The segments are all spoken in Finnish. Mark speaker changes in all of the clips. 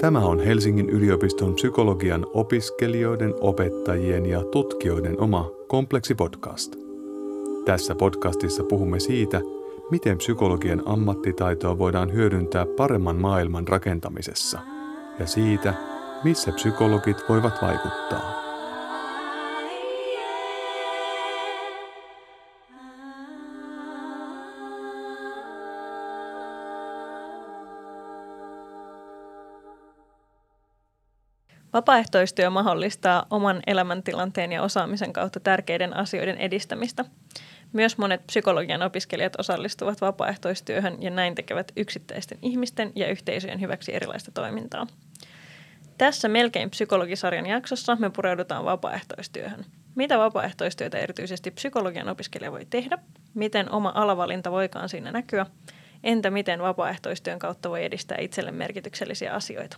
Speaker 1: Tämä on Helsingin yliopiston psykologian opiskelijoiden, opettajien ja tutkijoiden oma kompleksipodcast. Tässä podcastissa puhumme siitä, miten psykologian ammattitaitoa voidaan hyödyntää paremman maailman rakentamisessa ja siitä, missä psykologit voivat vaikuttaa.
Speaker 2: Vapaaehtoistyö mahdollistaa oman elämäntilanteen ja osaamisen kautta tärkeiden asioiden edistämistä. Myös monet psykologian opiskelijat osallistuvat vapaaehtoistyöhön ja näin tekevät yksittäisten ihmisten ja yhteisöjen hyväksi erilaista toimintaa. Tässä melkein psykologisarjan jaksossa me pureudutaan vapaaehtoistyöhön. Mitä vapaaehtoistyötä erityisesti psykologian opiskelija voi tehdä? Miten oma alavalinta voikaan siinä näkyä? Entä miten vapaaehtoistyön kautta voi edistää itselle merkityksellisiä asioita?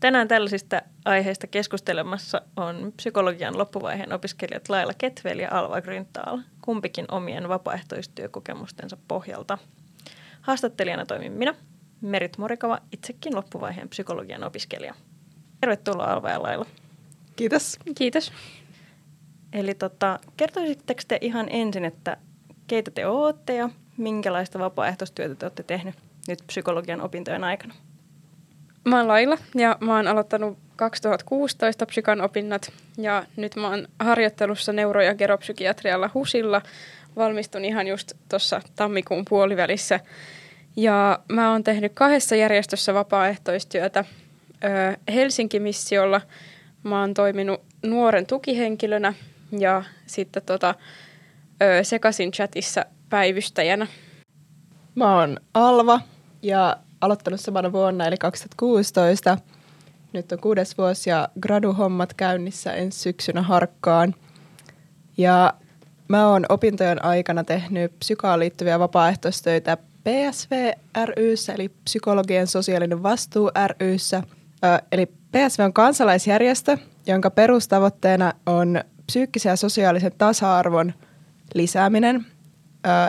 Speaker 2: Tänään tällaisista aiheista keskustelemassa on psykologian loppuvaiheen opiskelijat Laila Ketvel ja Alva Gryntaal, kumpikin omien vapaaehtoistyökokemustensa pohjalta. Haastattelijana toimin minä, Merit Morikava, itsekin loppuvaiheen psykologian opiskelija. Tervetuloa Alva ja Laila.
Speaker 3: Kiitos.
Speaker 2: Kiitos. Eli tota, kertoisitteko te ihan ensin, että keitä te olette ja minkälaista vapaaehtoistyötä te olette tehnyt nyt psykologian opintojen aikana?
Speaker 3: Mä oon Laila ja mä oon aloittanut 2016 psykan opinnot ja nyt mä oon harjoittelussa neuro- ja geropsykiatrialla HUSilla. Valmistun ihan just tuossa tammikuun puolivälissä. Ja mä oon tehnyt kahdessa järjestössä vapaaehtoistyötä. Helsinki-missiolla mä oon toiminut nuoren tukihenkilönä ja sitten tota, Sekasin chatissa päivystäjänä.
Speaker 4: Mä oon Alva ja aloittanut samana vuonna, eli 2016. Nyt on kuudes vuosi ja graduhommat käynnissä ensi syksynä Harkkaan. Ja mä oon opintojen aikana tehnyt psykaan liittyviä vapaaehtoistöitä PSV ryssä, eli Psykologien sosiaalinen vastuu ryssä. Eli PSV on kansalaisjärjestö, jonka perustavoitteena on psyykkisen ja sosiaalisen tasa-arvon lisääminen.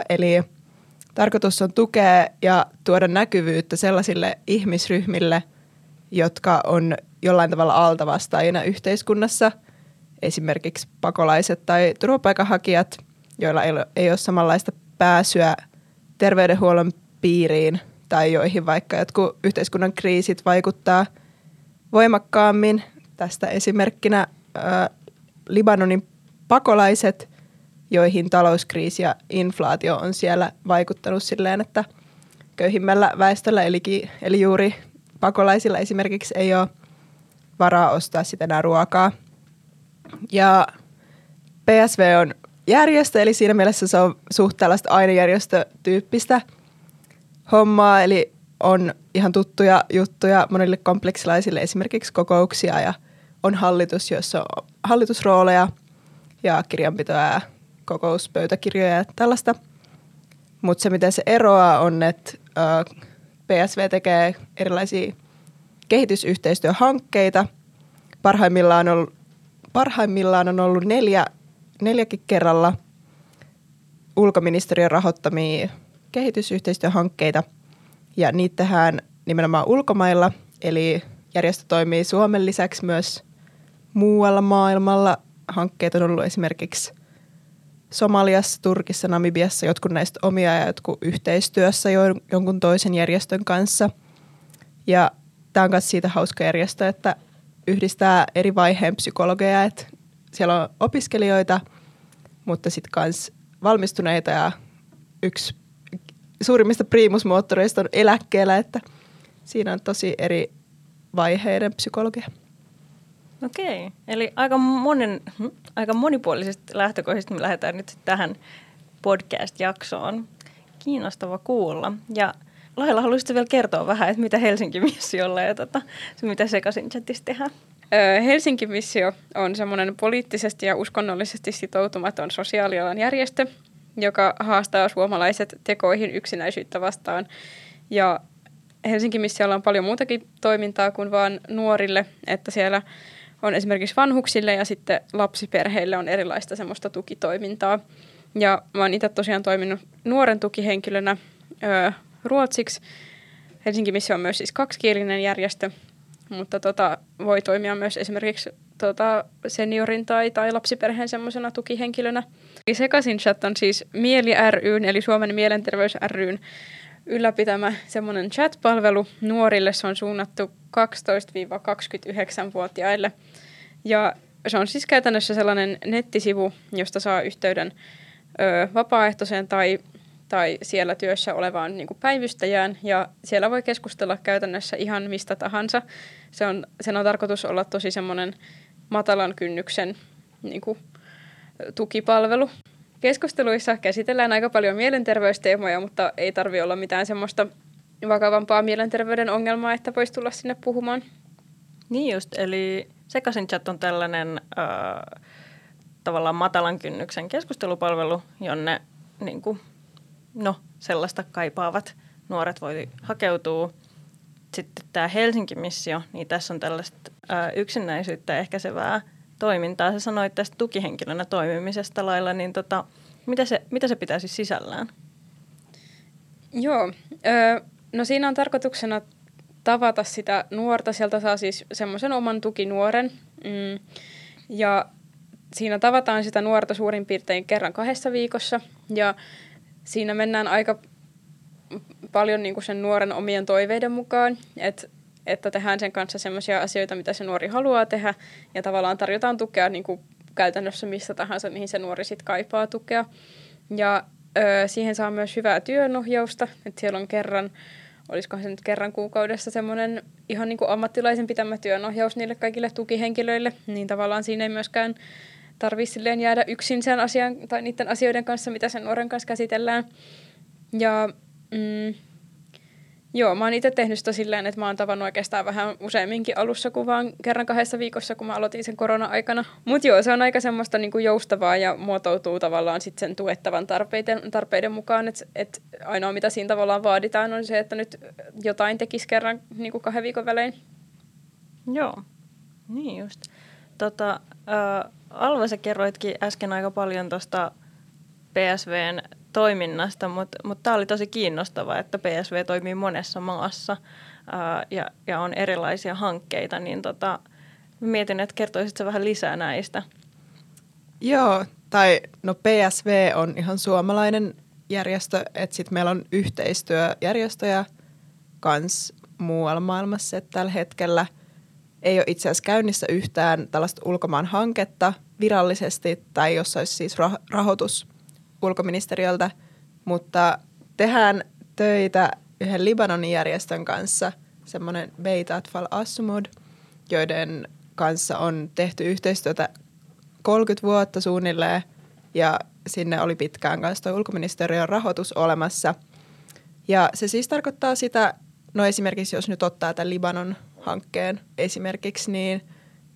Speaker 4: Eli Tarkoitus on tukea ja tuoda näkyvyyttä sellaisille ihmisryhmille, jotka on jollain tavalla altavastaajina yhteiskunnassa, esimerkiksi pakolaiset tai turvapaikanhakijat, joilla ei ole, ei samanlaista pääsyä terveydenhuollon piiriin tai joihin vaikka jotkut yhteiskunnan kriisit vaikuttaa voimakkaammin. Tästä esimerkkinä ää, Libanonin pakolaiset – joihin talouskriisi ja inflaatio on siellä vaikuttanut silleen, että köyhimmällä väestöllä, eli, eli juuri pakolaisilla esimerkiksi ei ole varaa ostaa sitä enää ruokaa. Ja PSV on järjestö, eli siinä mielessä se on suht tällaista ainejärjestötyyppistä hommaa, eli on ihan tuttuja juttuja monille kompleksilaisille, esimerkiksi kokouksia ja on hallitus, jossa on hallitusrooleja ja kirjanpitoa ja kokouspöytäkirjoja ja tällaista. Mutta se, miten se eroaa, on, että PSV tekee erilaisia kehitysyhteistyöhankkeita. Parhaimmillaan on, parhaimmillaan on ollut neljä, neljäkin kerralla ulkoministeriön rahoittamia kehitysyhteistyöhankkeita. Ja niitä tehdään nimenomaan ulkomailla, eli järjestö toimii Suomen lisäksi myös muualla maailmalla. Hankkeet on ollut esimerkiksi Somaliassa, Turkissa, Namibiassa jotkut näistä omia ja jotkut yhteistyössä jo, jonkun toisen järjestön kanssa. Ja tämä on myös siitä hauska järjestö, että yhdistää eri vaiheen psykologeja, että siellä on opiskelijoita, mutta sitten myös valmistuneita ja yksi suurimmista priimusmoottoreista on eläkkeellä, että siinä on tosi eri vaiheiden psykologia.
Speaker 2: Okei, eli aika, monen, aika monipuolisista lähtökohdista me lähdetään nyt tähän podcast-jaksoon. Kiinnostava kuulla. Ja Laila, haluaisitko vielä kertoa vähän, että mitä Helsinki-missiolla ja tota, se, mitä sekaisin chatissa tehdään?
Speaker 3: Helsinki-missio on semmoinen poliittisesti ja uskonnollisesti sitoutumaton sosiaalialan järjestö, joka haastaa suomalaiset tekoihin yksinäisyyttä vastaan. Ja Helsinki-missiolla on paljon muutakin toimintaa kuin vain nuorille, että siellä – on esimerkiksi vanhuksille ja sitten lapsiperheille on erilaista semmoista tukitoimintaa. Ja mä oon itse tosiaan toiminut nuoren tukihenkilönä ö, ruotsiksi Helsingin missio on myös siis kaksikielinen järjestö, mutta tota, voi toimia myös esimerkiksi tota, seniorin tai, tai lapsiperheen semmoisena tukihenkilönä. Sekaisin chat on siis Mieli ryn, eli Suomen mielenterveys ryn ylläpitämä semmoinen chat-palvelu nuorille. Se on suunnattu 12-29-vuotiaille. Ja se on siis käytännössä sellainen nettisivu, josta saa yhteyden ö, vapaaehtoiseen tai, tai siellä työssä olevaan niin kuin päivystäjään. Ja siellä voi keskustella käytännössä ihan mistä tahansa. Se on, sen on tarkoitus olla tosi semmoinen matalan kynnyksen niin kuin, tukipalvelu. Keskusteluissa käsitellään aika paljon mielenterveysteemoja, mutta ei tarvi olla mitään semmoista vakavampaa mielenterveyden ongelmaa, että voisi tulla sinne puhumaan.
Speaker 2: Niin just, eli Sekaisin chat on tällainen äh, tavallaan matalan kynnyksen keskustelupalvelu, jonne niin kuin, no, sellaista kaipaavat nuoret voi hakeutua. Sitten tämä Helsinki-missio, niin tässä on tällaista äh, yksinäisyyttä ehkäisevää toimintaa. Sä sanoit tästä tukihenkilönä toimimisesta lailla, niin tota, mitä, se, mitä se pitää siis sisällään?
Speaker 3: Joo, öö, no siinä on tarkoituksena tavata sitä nuorta. Sieltä saa siis semmoisen oman tukinuoren. Mm, ja siinä tavataan sitä nuorta suurin piirtein kerran kahdessa viikossa. Ja siinä mennään aika paljon niin sen nuoren omien toiveiden mukaan, että että tehdään sen kanssa sellaisia asioita, mitä se nuori haluaa tehdä, ja tavallaan tarjotaan tukea niin kuin käytännössä missä tahansa, mihin se nuori sitten kaipaa tukea. Ja ö, siihen saa myös hyvää työnohjausta, että siellä on kerran, olisikohan se nyt kerran kuukaudessa semmoinen ihan niin kuin ammattilaisen pitämä työnohjaus niille kaikille tukihenkilöille, niin tavallaan siinä ei myöskään tarvitse jäädä yksin sen asian tai niiden asioiden kanssa, mitä sen nuoren kanssa käsitellään. Ja mm, Joo, mä oon itse tehnyt sitä silleen, että mä oon tavannut oikeastaan vähän useamminkin alussa kuin vaan kerran kahdessa viikossa, kun mä aloitin sen korona-aikana. Mutta joo, se on aika semmoista niinku joustavaa ja muotoutuu tavallaan sit sen tuettavan tarpeiden, tarpeiden mukaan. Että et ainoa mitä siinä tavallaan vaaditaan on se, että nyt jotain tekisi kerran niinku kahden viikon välein.
Speaker 2: Joo, niin just. Tota, äh, Alva, sä kerroitkin äsken aika paljon tuosta PSVn toiminnasta, mutta mut tämä oli tosi kiinnostavaa, että PSV toimii monessa maassa ää, ja, ja on erilaisia hankkeita, niin tota, mietin, että kertoisitko vähän lisää näistä?
Speaker 4: Joo, tai no PSV on ihan suomalainen järjestö, että sitten meillä on yhteistyöjärjestöjä kans muualla maailmassa, että tällä hetkellä ei ole itse asiassa käynnissä yhtään tällaista ulkomaan hanketta virallisesti, tai jos olisi siis rahoitus ulkoministeriöltä, mutta tehdään töitä yhden Libanonin järjestön kanssa, semmoinen Beit Atfal Assumud, joiden kanssa on tehty yhteistyötä 30 vuotta suunnilleen ja sinne oli pitkään kanssa tuo ulkoministeriön rahoitus olemassa. Ja se siis tarkoittaa sitä, no esimerkiksi jos nyt ottaa tämän Libanon hankkeen esimerkiksi, niin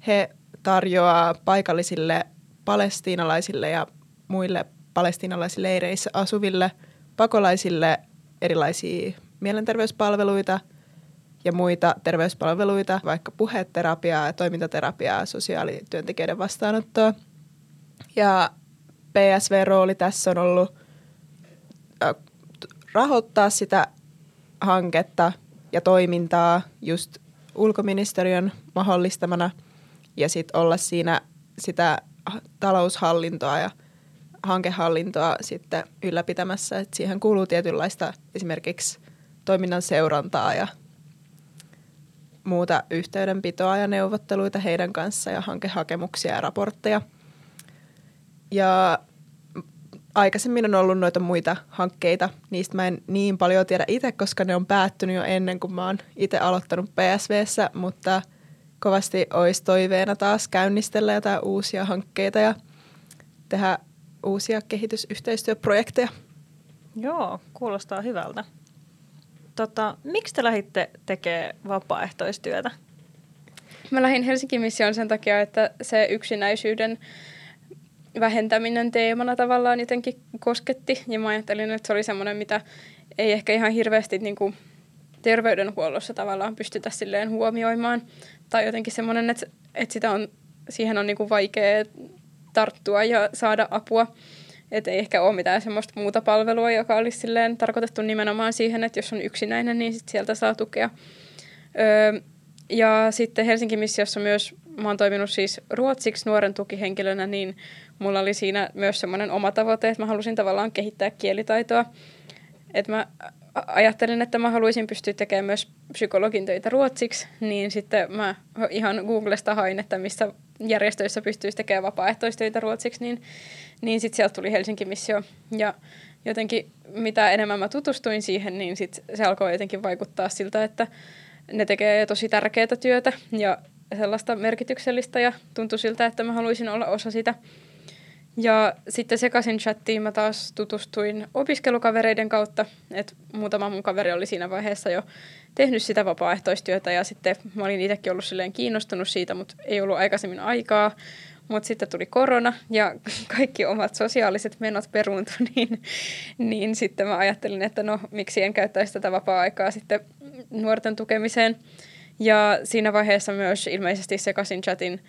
Speaker 4: he tarjoaa paikallisille palestiinalaisille ja muille palestiinalaisleireissä asuville pakolaisille erilaisia mielenterveyspalveluita ja muita terveyspalveluita, vaikka puheterapiaa, toimintaterapiaa, sosiaalityöntekijöiden vastaanottoa. Ja PSV-rooli tässä on ollut rahoittaa sitä hanketta ja toimintaa just ulkoministeriön mahdollistamana ja sitten olla siinä sitä taloushallintoa ja hankehallintoa sitten ylläpitämässä. että siihen kuuluu tietynlaista esimerkiksi toiminnan seurantaa ja muuta yhteydenpitoa ja neuvotteluita heidän kanssa ja hankehakemuksia ja raportteja. Ja aikaisemmin on ollut noita muita hankkeita. Niistä mä en niin paljon tiedä itse, koska ne on päättynyt jo ennen kuin mä oon itse aloittanut PSVssä, mutta kovasti olisi toiveena taas käynnistellä jotain uusia hankkeita ja tehdä uusia kehitysyhteistyöprojekteja.
Speaker 2: Joo, kuulostaa hyvältä. Tota, miksi te lähditte tekemään vapaaehtoistyötä?
Speaker 3: Mä lähdin Helsingin missioon sen takia, että se yksinäisyyden vähentäminen teemana tavallaan jotenkin kosketti. Ja mä ajattelin, että se oli semmoinen, mitä ei ehkä ihan hirveästi niin kuin terveydenhuollossa tavallaan pystytä silleen huomioimaan. Tai jotenkin semmoinen, että, että sitä on, siihen on niin kuin vaikea tarttua ja saada apua. Että ei ehkä ole mitään semmoista muuta palvelua, joka olisi silleen tarkoitettu nimenomaan siihen, että jos on yksinäinen, niin sit sieltä saa tukea. Öö, ja sitten Helsingin missiossa myös, mä oon toiminut siis ruotsiksi nuoren tukihenkilönä, niin mulla oli siinä myös semmoinen oma tavoite, että mä halusin tavallaan kehittää kielitaitoa. Että mä ajattelin, että mä haluaisin pystyä tekemään myös psykologin töitä ruotsiksi, niin sitten mä ihan Googlesta hain, että missä järjestöissä pystyisi tekemään vapaaehtoistöitä ruotsiksi, niin, niin sitten sieltä tuli Helsingin missio. Ja jotenkin mitä enemmän mä tutustuin siihen, niin sit se alkoi jotenkin vaikuttaa siltä, että ne tekee tosi tärkeää työtä ja sellaista merkityksellistä ja tuntui siltä, että mä haluaisin olla osa sitä. Ja sitten sekaisin chattiin mä taas tutustuin opiskelukavereiden kautta, että muutama mun kaveri oli siinä vaiheessa jo tehnyt sitä vapaaehtoistyötä ja sitten mä olin itsekin ollut silleen kiinnostunut siitä, mutta ei ollut aikaisemmin aikaa. Mutta sitten tuli korona ja kaikki omat sosiaaliset menot peruuntui, niin, niin sitten mä ajattelin, että no miksi en käyttäisi tätä vapaa-aikaa sitten nuorten tukemiseen. Ja siinä vaiheessa myös ilmeisesti sekaisin chatin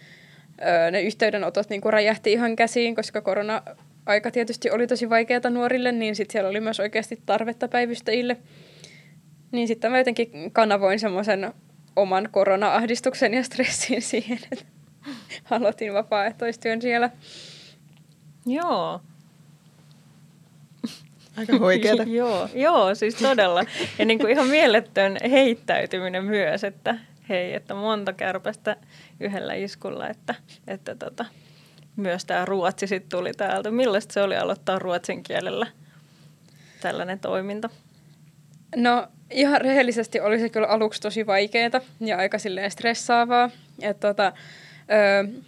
Speaker 3: ne yhteydenotot niin kuin räjähti ihan käsiin, koska korona aika tietysti oli tosi vaikeaa nuorille, niin sitten siellä oli myös oikeasti tarvetta päivystäjille. Niin sitten mä jotenkin kanavoin semmoisen oman korona-ahdistuksen ja stressin siihen, että aloitin vapaaehtoistyön siellä.
Speaker 2: Joo.
Speaker 4: Aika huikeeta.
Speaker 2: joo, joo, siis todella. Ja niin kuin ihan mieletön heittäytyminen myös, että hei, että monta kärpästä yhdellä iskulla, että, että tota, myös tämä ruotsi sitten tuli täältä. Millaista se oli aloittaa ruotsin kielellä tällainen toiminta?
Speaker 3: No ihan rehellisesti oli se kyllä aluksi tosi vaikeaa ja aika silleen stressaavaa. Että tota, öö,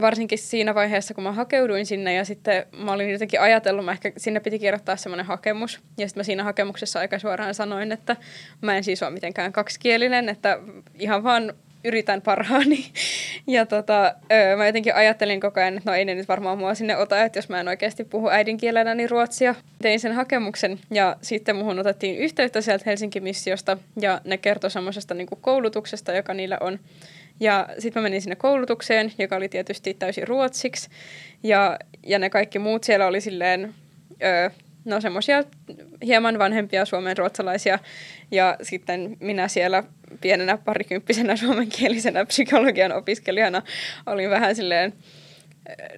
Speaker 3: varsinkin siinä vaiheessa, kun mä hakeuduin sinne ja sitten mä olin jotenkin ajatellut, mä ehkä sinne piti kirjoittaa semmoinen hakemus. Ja sitten mä siinä hakemuksessa aika suoraan sanoin, että mä en siis ole mitenkään kaksikielinen, että ihan vaan yritän parhaani. Ja tota, öö, mä jotenkin ajattelin koko ajan, että no ei ne nyt varmaan mua sinne ota, että jos mä en oikeasti puhu äidinkielenä niin ruotsia. Tein sen hakemuksen ja sitten muhun otettiin yhteyttä sieltä Helsingin missiosta ja ne kertoi semmoisesta niin koulutuksesta, joka niillä on. Ja sitten mä menin sinne koulutukseen, joka oli tietysti täysin ruotsiksi. Ja, ja ne kaikki muut siellä oli silleen, öö, no semmoisia hieman vanhempia suomen ruotsalaisia. Ja sitten minä siellä pienenä parikymppisenä suomenkielisenä psykologian opiskelijana olin vähän silleen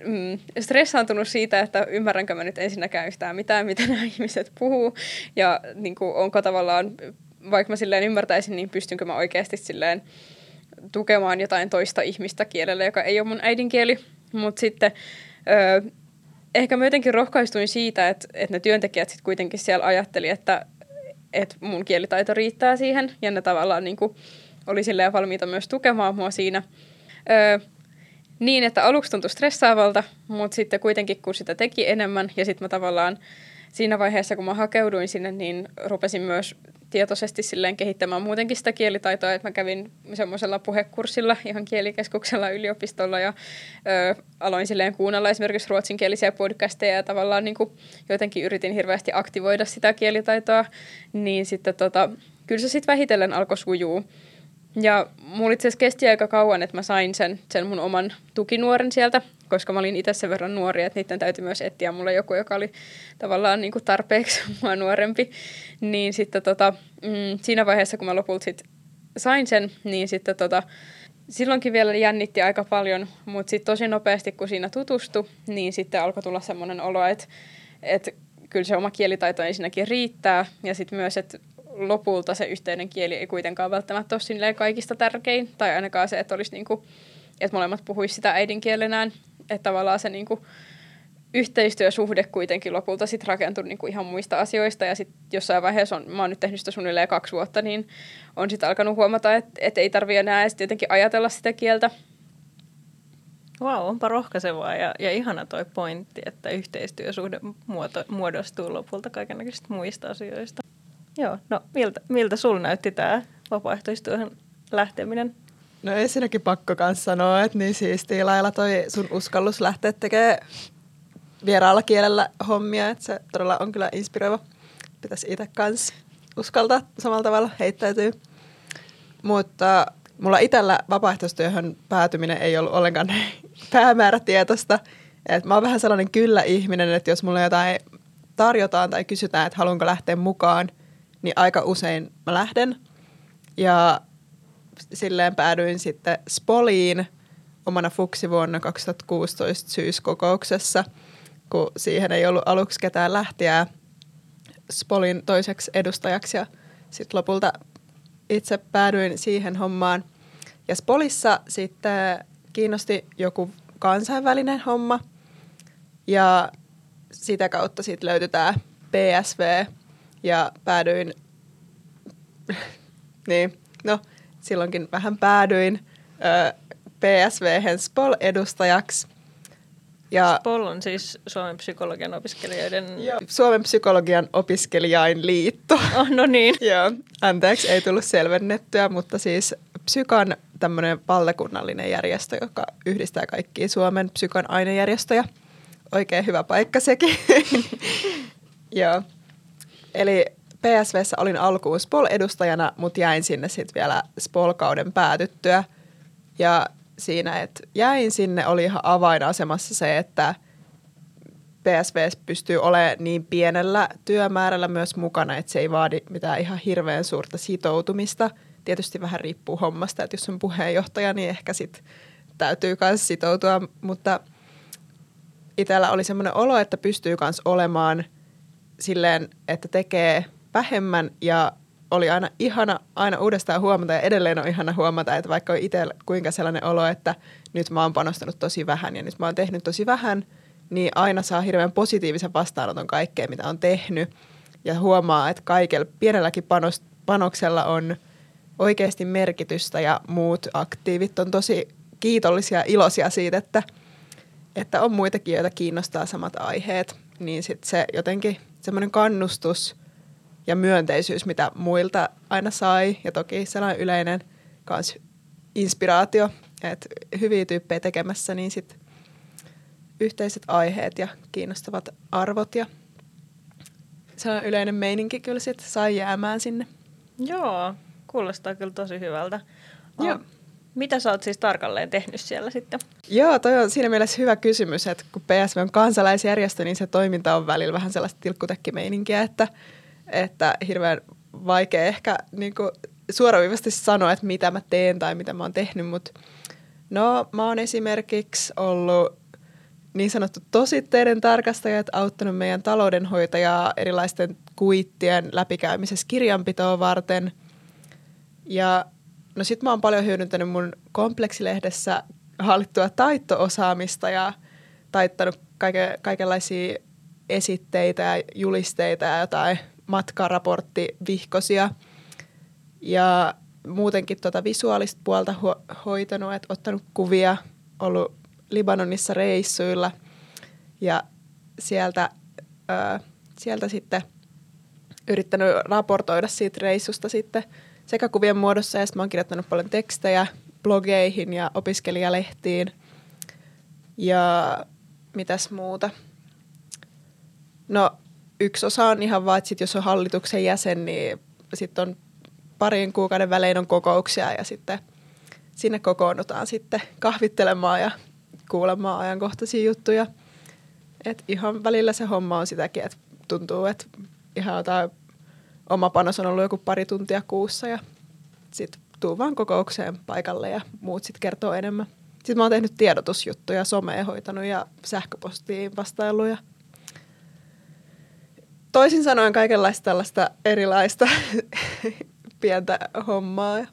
Speaker 3: mm, stressaantunut siitä, että ymmärränkö mä nyt ensinnäkään yhtään mitään, mitä nämä ihmiset puhuu. Ja niin kuin, onko tavallaan, vaikka mä silleen ymmärtäisin, niin pystynkö mä oikeasti silleen tukemaan jotain toista ihmistä kielellä, joka ei ole mun äidinkieli. Mutta sitten öö, ehkä mä jotenkin rohkaistuin siitä, että, että ne työntekijät sitten kuitenkin siellä ajatteli, että, että mun kielitaito riittää siihen. Ja ne tavallaan niin kuin, oli silleen valmiita myös tukemaan mua siinä. Öö, niin, että aluksi tuntui stressaavalta, mutta sitten kuitenkin kun sitä teki enemmän ja sitten mä tavallaan siinä vaiheessa, kun mä hakeuduin sinne, niin rupesin myös tietoisesti silleen kehittämään muutenkin sitä kielitaitoa, että mä kävin semmoisella puhekurssilla ihan kielikeskuksella yliopistolla ja ö, aloin silleen kuunnella esimerkiksi ruotsinkielisiä podcasteja ja tavallaan niin kuin jotenkin yritin hirveästi aktivoida sitä kielitaitoa, niin sitten tota, kyllä se sitten vähitellen alkoi sujuu. Ja mulla itse asiassa kesti aika kauan, että mä sain sen, sen mun oman tukinuoren sieltä, koska mä olin itse sen verran nuori, että niiden täytyy myös etsiä mulle joku, joka oli tavallaan niin kuin tarpeeksi mua nuorempi. Niin sitten tota, mm, siinä vaiheessa, kun mä lopulta sit sain sen, niin sitten tota, silloinkin vielä jännitti aika paljon, mutta sitten tosi nopeasti, kun siinä tutustui, niin sitten alkoi tulla semmoinen olo, että, että kyllä se oma kielitaito ensinnäkin riittää, ja sitten myös, että lopulta se yhteinen kieli ei kuitenkaan välttämättä ole kaikista tärkein, tai ainakaan se, että olisi niinku, että molemmat puhuisi sitä äidinkielenään, että tavallaan se niinku yhteistyösuhde kuitenkin lopulta sit rakentui niinku ihan muista asioista, ja sitten jossain vaiheessa, on, mä oon nyt tehnyt sitä suunnilleen kaksi vuotta, niin on sitten alkanut huomata, että et ei tarvitse enää edes jotenkin ajatella sitä kieltä,
Speaker 2: Wow, onpa rohkaisevaa ja, ja ihana toi pointti, että yhteistyösuhde muoto, muodostuu lopulta kaikenlaisista muista asioista. Joo, no miltä, miltä sul näytti tämä vapaaehtoistyöhön lähteminen?
Speaker 4: No ensinnäkin pakko kanssa sanoa, että niin siistiä lailla toi sun uskallus lähteä tekemään vieraalla kielellä hommia, että se todella on kyllä inspiroiva. Pitäisi itse kanssa uskaltaa samalla tavalla heittäytyy. Mutta mulla itsellä vapaaehtoistyöhön päätyminen ei ollut ollenkaan päämäärätietoista. Et mä oon vähän sellainen kyllä-ihminen, että jos mulle jotain tarjotaan tai kysytään, että haluanko lähteä mukaan, niin aika usein mä lähden. Ja silleen päädyin sitten Spoliin omana fuksivuonna 2016 syyskokouksessa, kun siihen ei ollut aluksi ketään lähtiä Spolin toiseksi edustajaksi ja sitten lopulta itse päädyin siihen hommaan. Ja Spolissa sitten kiinnosti joku kansainvälinen homma ja sitä kautta sitten löytyi tämä PSV ja päädyin, niin no silloinkin vähän päädyin ö, PSV Spol-edustajaksi.
Speaker 2: Ja Spol on siis Suomen psykologian opiskelijoiden...
Speaker 4: Joo. Suomen psykologian opiskelijain liitto.
Speaker 2: Oh, no niin.
Speaker 4: Joo, anteeksi, ei tullut selvennettyä, mutta siis Psykan tämmöinen valtakunnallinen järjestö, joka yhdistää kaikkia Suomen psykan ainejärjestöjä. Oikein hyvä paikka sekin. Joo. Eli PSVssä olin alkuun Spol-edustajana, mutta jäin sinne sitten vielä Spol-kauden päätyttyä. Ja siinä, että jäin sinne, oli ihan avainasemassa se, että PSV pystyy olemaan niin pienellä työmäärällä myös mukana, että se ei vaadi mitään ihan hirveän suurta sitoutumista. Tietysti vähän riippuu hommasta, että jos on puheenjohtaja, niin ehkä sitten täytyy myös sitoutua, mutta itsellä oli semmoinen olo, että pystyy myös olemaan silleen, että tekee vähemmän ja oli aina ihana aina uudestaan huomata ja edelleen on ihana huomata, että vaikka on itsellä kuinka sellainen olo, että nyt mä oon panostanut tosi vähän ja nyt mä oon tehnyt tosi vähän, niin aina saa hirveän positiivisen vastaanoton kaikkea, mitä on tehnyt. Ja huomaa, että kaikella pienelläkin panos, panoksella on oikeasti merkitystä ja muut aktiivit on tosi kiitollisia ja iloisia siitä, että, että on muitakin, joita kiinnostaa samat aiheet. Niin sitten se jotenkin semmoinen kannustus – ja myönteisyys, mitä muilta aina sai. Ja toki sellainen yleinen kans inspiraatio, että hyviä tyyppejä tekemässä, niin sitten yhteiset aiheet ja kiinnostavat arvot ja sellainen yleinen meininki kyllä sitten sai jäämään sinne.
Speaker 2: Joo, kuulostaa kyllä tosi hyvältä. Joo. Mitä sä oot siis tarkalleen tehnyt siellä sitten?
Speaker 4: Joo, toi on siinä mielessä hyvä kysymys, että kun PSV on kansalaisjärjestö, niin se toiminta on välillä vähän sellaista tilkkutekkimeininkiä, että – että hirveän vaikea ehkä niin suoraviivasti sanoa, että mitä mä teen tai mitä mä oon tehnyt, mutta no mä oon esimerkiksi ollut niin sanottu tositteiden tarkastaja, että auttanut meidän taloudenhoitajaa erilaisten kuittien läpikäymisessä kirjanpitoa varten. Ja no sit mä oon paljon hyödyntänyt mun kompleksilehdessä hallittua taittoosaamista ja taittanut kaike, kaikenlaisia esitteitä ja julisteita ja jotain matkaraportti vihkosia ja muutenkin tuota visuaalista puolta ho- hoitanut, että ottanut kuvia, ollut Libanonissa reissuilla. Ja sieltä, ö, sieltä sitten yrittänyt raportoida siitä reissusta sitten sekä kuvien muodossa ja sitten kirjoittanut paljon tekstejä blogeihin ja opiskelijalehtiin. Ja mitäs muuta. No yksi osa on ihan vaan, että sit jos on hallituksen jäsen, niin sitten on parin kuukauden välein on kokouksia ja sitten sinne kokoonnutaan sitten kahvittelemaan ja kuulemaan ajankohtaisia juttuja. Et ihan välillä se homma on sitäkin, että tuntuu, että ihan jotain oma panos on ollut joku pari tuntia kuussa ja sitten tuu vaan kokoukseen paikalle ja muut sitten kertoo enemmän. Sitten mä oon tehnyt tiedotusjuttuja, somea hoitanut ja sähköpostiin vastailuja – toisin sanoen kaikenlaista tällaista erilaista pientä hommaa ja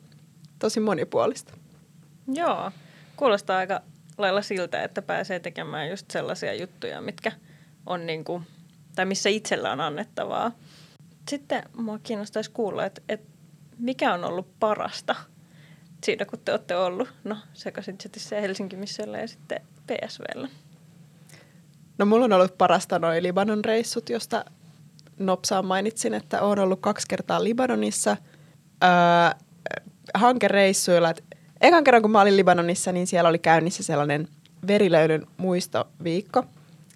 Speaker 4: tosi monipuolista.
Speaker 2: Joo, kuulostaa aika lailla siltä, että pääsee tekemään just sellaisia juttuja, mitkä on niin kuin, tai missä itsellä on annettavaa. Sitten mua kiinnostaisi kuulla, että, että mikä on ollut parasta siinä, kun te olette ollut, no sekaisin se Helsinki Missiolla ja sitten PSVllä.
Speaker 4: No mulla on ollut parasta noin Libanon reissut, josta nopsaan mainitsin, että olen ollut kaksi kertaa Libanonissa öö, hankereissuilla. Et ekan kerran, kun mä olin Libanonissa, niin siellä oli käynnissä sellainen verilöylyn muistoviikko.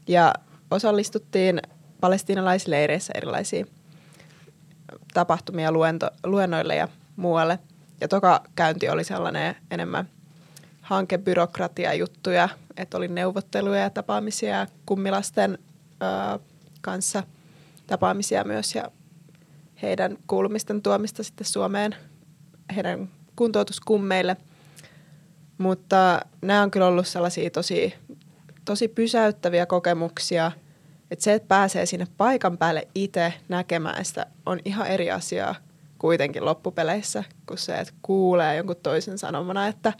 Speaker 4: Ja osallistuttiin palestiinalaisleireissä erilaisiin tapahtumia luento, luennoille ja muualle. Ja toka käynti oli sellainen enemmän hankebyrokratia juttuja, että oli neuvotteluja ja tapaamisia kummilasten ö, kanssa tapaamisia myös ja heidän kuulumisten tuomista sitten Suomeen heidän kuntoutuskummeille. Mutta nämä on kyllä ollut sellaisia tosi, tosi pysäyttäviä kokemuksia, että se, että pääsee sinne paikan päälle itse näkemään sitä, on ihan eri asia kuitenkin loppupeleissä, kuin se, että kuulee jonkun toisen sanomana, että,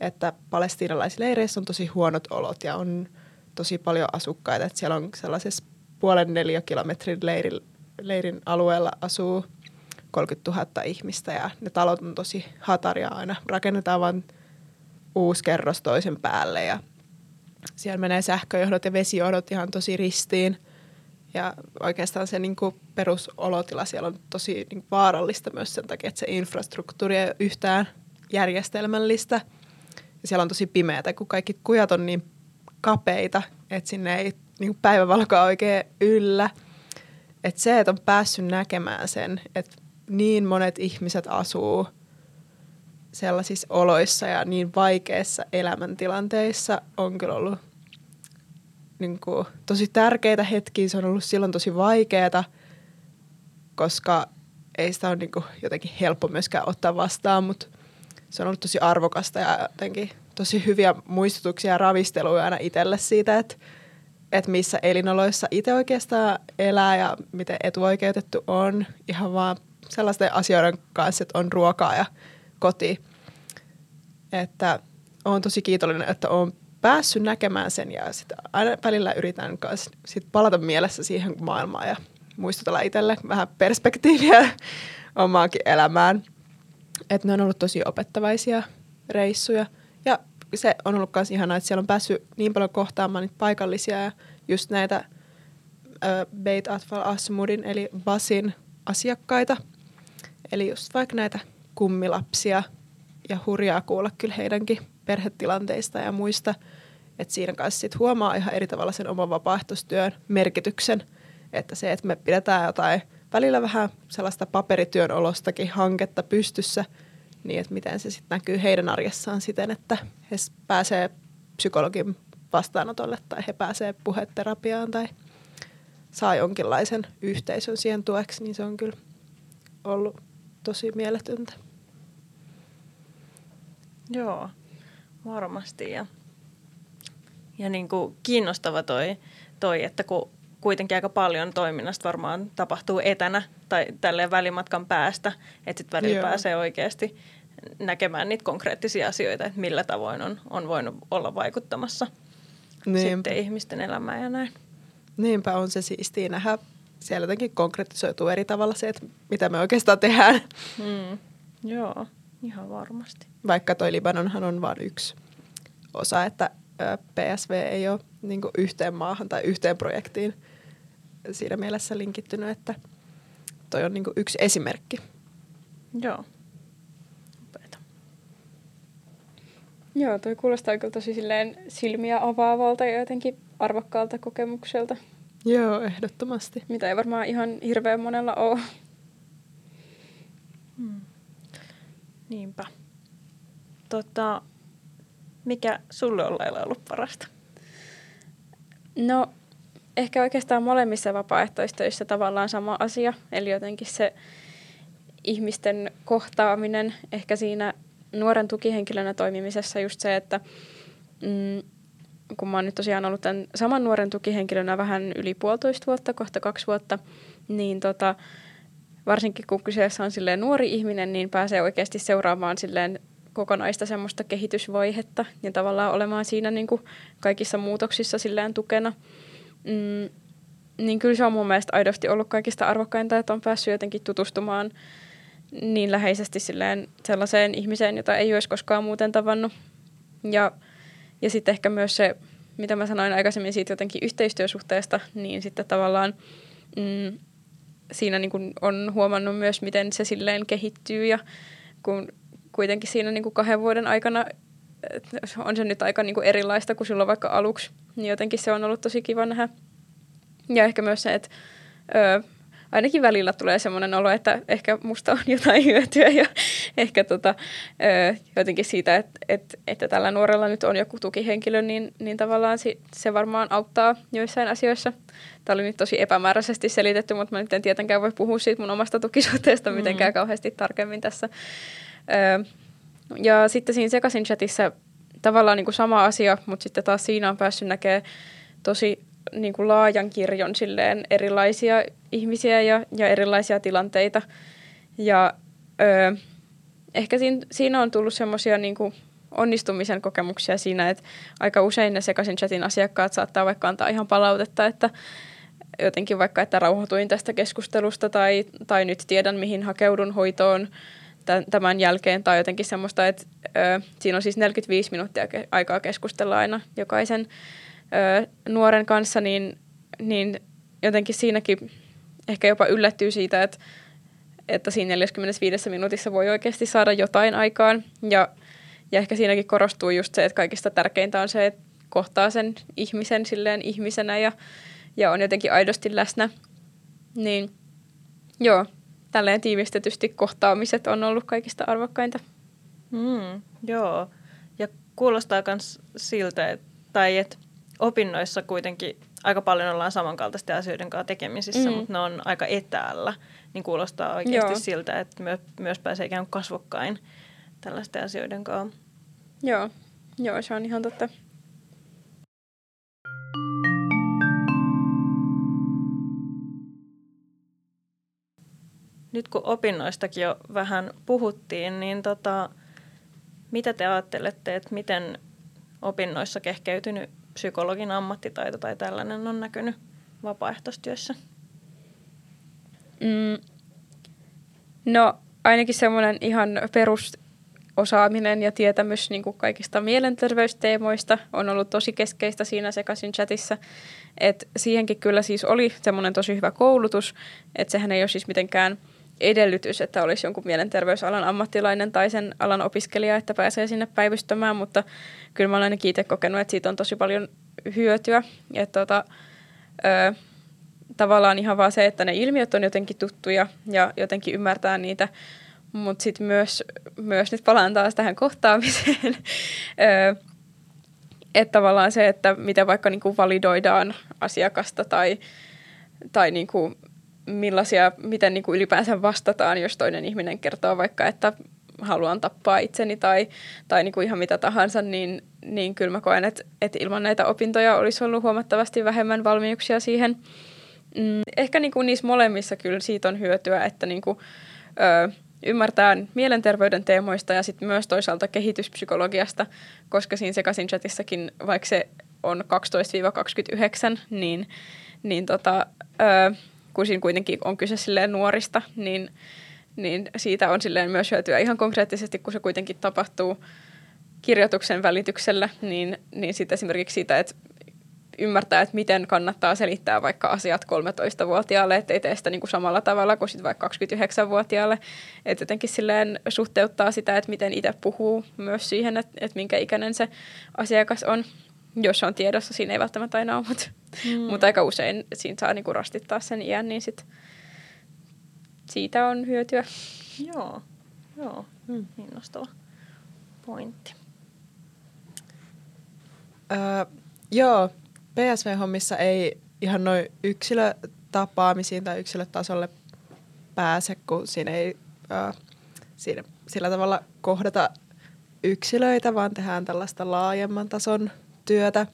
Speaker 4: että palestiinalaisleireissä on tosi huonot olot ja on tosi paljon asukkaita, että siellä on sellaisessa puolen neliökilometrin leirin, leirin alueella asuu 30 000 ihmistä ja ne talot on tosi hataria aina. Rakennetaan vain uusi kerros toisen päälle ja siellä menee sähköjohdot ja vesijohdot ihan tosi ristiin. Ja oikeastaan se niin kuin perusolotila siellä on tosi niin kuin vaarallista myös sen takia, että se infrastruktuuri ei ole yhtään järjestelmällistä. Ja siellä on tosi pimeätä, kun kaikki kujat on niin kapeita, että sinne ei niin päivävalkoa oikein yllä. Että se, että on päässyt näkemään sen, että niin monet ihmiset asuu sellaisissa oloissa ja niin vaikeissa elämäntilanteissa on kyllä ollut niin kuin, tosi tärkeitä hetkiä. Se on ollut silloin tosi vaikeaa, koska ei sitä ole niin kuin, jotenkin helppo myöskään ottaa vastaan, mutta se on ollut tosi arvokasta ja jotenkin tosi hyviä muistutuksia ja ravisteluja aina itselle siitä, että, että missä elinoloissa itse oikeastaan elää ja miten etuoikeutettu on ihan vaan sellaisten asioiden kanssa, että on ruokaa ja koti. Että olen tosi kiitollinen, että olen päässyt näkemään sen ja sit aina välillä yritän sit palata mielessä siihen maailmaan ja muistutella itselle vähän perspektiiviä omaankin elämään. Että ne on ollut tosi opettavaisia reissuja ja se on ollut myös ihanaa, että siellä on päässyt niin paljon kohtaamaan niitä paikallisia ja just näitä äh, Beit Atfal Asmudin eli Basin asiakkaita. Eli just vaikka näitä kummilapsia ja hurjaa kuulla kyllä heidänkin perhetilanteista ja muista. Että siinä kanssa sit huomaa ihan eri tavalla sen oman vapaaehtoistyön merkityksen. Että se, että me pidetään jotain välillä vähän sellaista paperityön olostakin hanketta pystyssä, niin että miten se sitten näkyy heidän arjessaan siten, että he pääsee psykologin vastaanotolle tai he pääsee puheterapiaan tai saa jonkinlaisen yhteisön siihen tueksi, niin se on kyllä ollut tosi mieletöntä.
Speaker 2: Joo, varmasti. Ja, ja niin kuin kiinnostava toi, toi, että kun kuitenkin aika paljon toiminnasta varmaan tapahtuu etänä tai tälleen välimatkan päästä, että sitten välillä Joo. pääsee oikeasti näkemään niitä konkreettisia asioita, että millä tavoin on, on voinut olla vaikuttamassa Niinpä. sitten ihmisten elämään ja näin.
Speaker 4: Niinpä on se siistiä nähdä. Siellä jotenkin konkretisoituu eri tavalla se, että mitä me oikeastaan tehdään.
Speaker 2: Mm. Joo, ihan varmasti.
Speaker 4: Vaikka toi Libanonhan on vain yksi osa, että PSV ei ole niin yhteen maahan tai yhteen projektiin siinä mielessä linkittynyt, että toi on niin yksi esimerkki.
Speaker 2: Joo.
Speaker 3: Joo, toi kuulostaa kyllä tosi silleen silmiä avaavalta ja jotenkin arvokkaalta kokemukselta.
Speaker 4: Joo, ehdottomasti.
Speaker 3: Mitä ei varmaan ihan hirveän monella ole.
Speaker 2: Hmm. Niinpä. Tota, mikä sulle on ollut parasta?
Speaker 3: No, ehkä oikeastaan molemmissa vapaaehtoistöissä tavallaan sama asia. Eli jotenkin se ihmisten kohtaaminen ehkä siinä nuoren tukihenkilönä toimimisessa just se, että mm, kun mä oon nyt tosiaan ollut tämän saman nuoren tukihenkilönä vähän yli puolitoista vuotta, kohta kaksi vuotta, niin tota, varsinkin kun kyseessä on silleen nuori ihminen, niin pääsee oikeasti seuraamaan silleen kokonaista semmoista kehitysvaihetta ja tavallaan olemaan siinä niin kuin kaikissa muutoksissa silleen tukena. Mm, niin kyllä se on mun mielestä aidosti ollut kaikista arvokkainta, että on päässyt jotenkin tutustumaan niin läheisesti silleen sellaiseen ihmiseen, jota ei olisi koskaan muuten tavannut. Ja, ja sitten ehkä myös se, mitä mä sanoin aikaisemmin siitä jotenkin yhteistyösuhteesta, niin sitten tavallaan mm, siinä niin kuin on huomannut myös, miten se silleen kehittyy ja kun kuitenkin siinä niin kuin kahden vuoden aikana on se nyt aika niin kuin erilaista kuin silloin vaikka aluksi, niin jotenkin se on ollut tosi kiva nähdä. Ja ehkä myös se, että ö, ainakin välillä tulee semmoinen olo, että ehkä musta on jotain hyötyä ja ehkä tota, jotenkin siitä, että, että, että tällä nuorella nyt on joku tukihenkilö, niin, niin tavallaan se varmaan auttaa joissain asioissa. Tämä oli nyt tosi epämääräisesti selitetty, mutta mä nyt en tietenkään voi puhua siitä mun omasta tukisuhteesta mitenkään mm. kauheasti tarkemmin tässä. Ja sitten siinä sekaisin chatissa tavallaan niin kuin sama asia, mutta sitten taas siinä on päässyt näkemään tosi niin kuin laajan kirjon silleen erilaisia ihmisiä ja, ja erilaisia tilanteita. Ja ö, ehkä siinä, siinä on tullut semmoisia niin onnistumisen kokemuksia siinä, että aika usein ne sekaisin chatin asiakkaat saattaa vaikka antaa ihan palautetta, että jotenkin vaikka, että rauhoituin tästä keskustelusta tai, tai nyt tiedän, mihin hakeudun hoitoon tämän jälkeen tai jotenkin semmoista, että ö, siinä on siis 45 minuuttia ke- aikaa keskustella aina jokaisen ö, nuoren kanssa, niin, niin jotenkin siinäkin ehkä jopa yllättyy siitä, että, että siinä 45 minuutissa voi oikeasti saada jotain aikaan. Ja, ja ehkä siinäkin korostuu just se, että kaikista tärkeintä on se, että kohtaa sen ihmisen silleen ihmisenä ja, ja on jotenkin aidosti läsnä. Niin joo, tälleen tiivistetysti kohtaamiset on ollut kaikista arvokkainta.
Speaker 2: Mm, joo, ja kuulostaa myös siltä, että, tai että opinnoissa kuitenkin aika paljon ollaan samankaltaisten asioiden kanssa tekemisissä, mm. mutta ne on aika etäällä, niin kuulostaa oikeasti Joo. siltä, että myö, myös pääsee ikään kuin kasvokkain tällaisten asioiden kanssa.
Speaker 3: Joo, Joo se on ihan totta.
Speaker 2: Nyt kun opinnoistakin jo vähän puhuttiin, niin tota, mitä te ajattelette, että miten opinnoissa kehkeytynyt psykologin ammattitaito tai tällainen on näkynyt vapaaehtoistyössä?
Speaker 3: Mm, no ainakin semmoinen ihan perusosaaminen ja tietämys niin kuin kaikista mielenterveysteemoista on ollut tosi keskeistä siinä sekaisin chatissa. Et siihenkin kyllä siis oli semmoinen tosi hyvä koulutus, että sehän ei ole siis mitenkään – edellytys, että olisi jonkun mielenterveysalan ammattilainen tai sen alan opiskelija, että pääsee sinne päivystämään, mutta kyllä mä olen ainakin itse kokenut, että siitä on tosi paljon hyötyä. Että tota, ö, tavallaan ihan vaan se, että ne ilmiöt on jotenkin tuttuja ja jotenkin ymmärtää niitä, mutta sitten myös, myös nyt palaan taas tähän kohtaamiseen, ö, että tavallaan se, että miten vaikka niinku validoidaan asiakasta tai, tai niinku millaisia, miten niin kuin ylipäänsä vastataan, jos toinen ihminen kertoo vaikka, että haluan tappaa itseni tai, tai niin kuin ihan mitä tahansa, niin, niin kyllä mä koen, että, että ilman näitä opintoja olisi ollut huomattavasti vähemmän valmiuksia siihen. Mm, ehkä niin kuin niissä molemmissa kyllä siitä on hyötyä, että niin kuin, ö, ymmärtää mielenterveyden teemoista ja sitten myös toisaalta kehityspsykologiasta, koska siinä sekaisin chatissakin, vaikka se on 12-29, niin, niin tota, ö, kun siinä kuitenkin on kyse silleen nuorista, niin, niin siitä on silleen myös hyötyä ihan konkreettisesti, kun se kuitenkin tapahtuu kirjoituksen välityksellä, niin, niin sitten esimerkiksi siitä, että ymmärtää, että miten kannattaa selittää vaikka asiat 13-vuotiaalle, ettei tee sitä niin kuin samalla tavalla kuin sitten vaikka 29-vuotiaalle. Että jotenkin silleen suhteuttaa sitä, että miten itse puhuu myös siihen, että, että minkä ikäinen se asiakas on jos on tiedossa, siinä ei välttämättä aina ole, mutta, mm. mutta aika usein siinä saa niinku rastittaa sen iän, niin sit siitä on hyötyä.
Speaker 2: Joo, joo, mm. innostava pointti.
Speaker 4: Öö, joo, PSV-hommissa ei ihan noin yksilötapaamisiin tai yksilötasolle pääse, kun siinä ei öö, siinä, sillä tavalla kohdata yksilöitä, vaan tehdään tällaista laajemman tason työtä.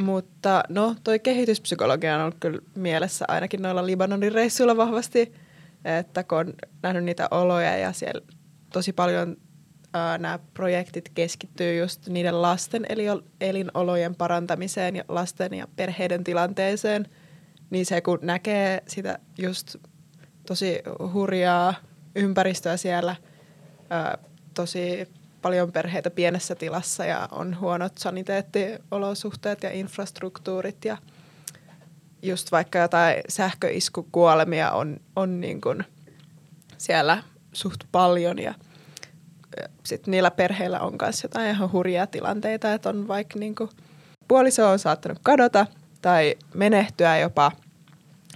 Speaker 4: Mutta no, toi kehityspsykologia on ollut kyllä mielessä ainakin noilla Libanonin reissuilla vahvasti, että kun on nähnyt niitä oloja ja siellä tosi paljon nämä projektit keskittyy just niiden lasten eli elinolojen parantamiseen ja lasten ja perheiden tilanteeseen, niin se kun näkee sitä just tosi hurjaa ympäristöä siellä, ää, tosi paljon perheitä pienessä tilassa ja on huonot saniteettiolosuhteet ja infrastruktuurit ja just vaikka jotain sähköiskukuolemia on, on niin kuin siellä suht paljon ja sitten niillä perheillä on myös jotain ihan hurjia tilanteita, että on vaikka niin kuin puoliso on saattanut kadota tai menehtyä jopa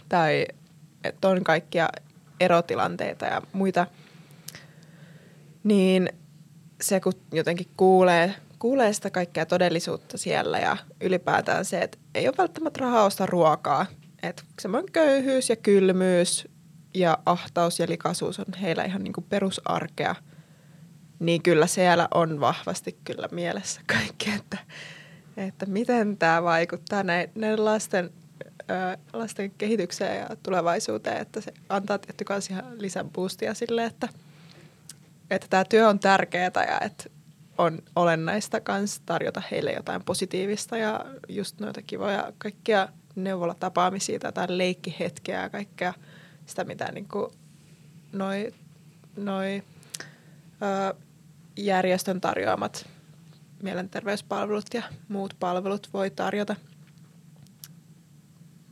Speaker 4: tai että on kaikkia erotilanteita ja muita, niin se kun jotenkin kuulee, kuulee sitä kaikkea todellisuutta siellä ja ylipäätään se, että ei ole välttämättä rahaa ostaa ruokaa. Että semmoinen köyhyys ja kylmyys ja ahtaus ja likaisuus on heillä ihan niin kuin perusarkea. Niin kyllä siellä on vahvasti kyllä mielessä kaikki, että, että miten tämä vaikuttaa näiden lasten, lasten kehitykseen ja tulevaisuuteen, että se antaa tietty kanssa ihan lisän boostia sille, että, että tämä työ on tärkeää ja että on olennaista myös tarjota heille jotain positiivista ja just noita kivoja kaikkia neuvolatapaamisia tai leikkihetkeä ja kaikkea sitä, mitä niin kuin noi, noi, ö, järjestön tarjoamat mielenterveyspalvelut ja muut palvelut voi tarjota.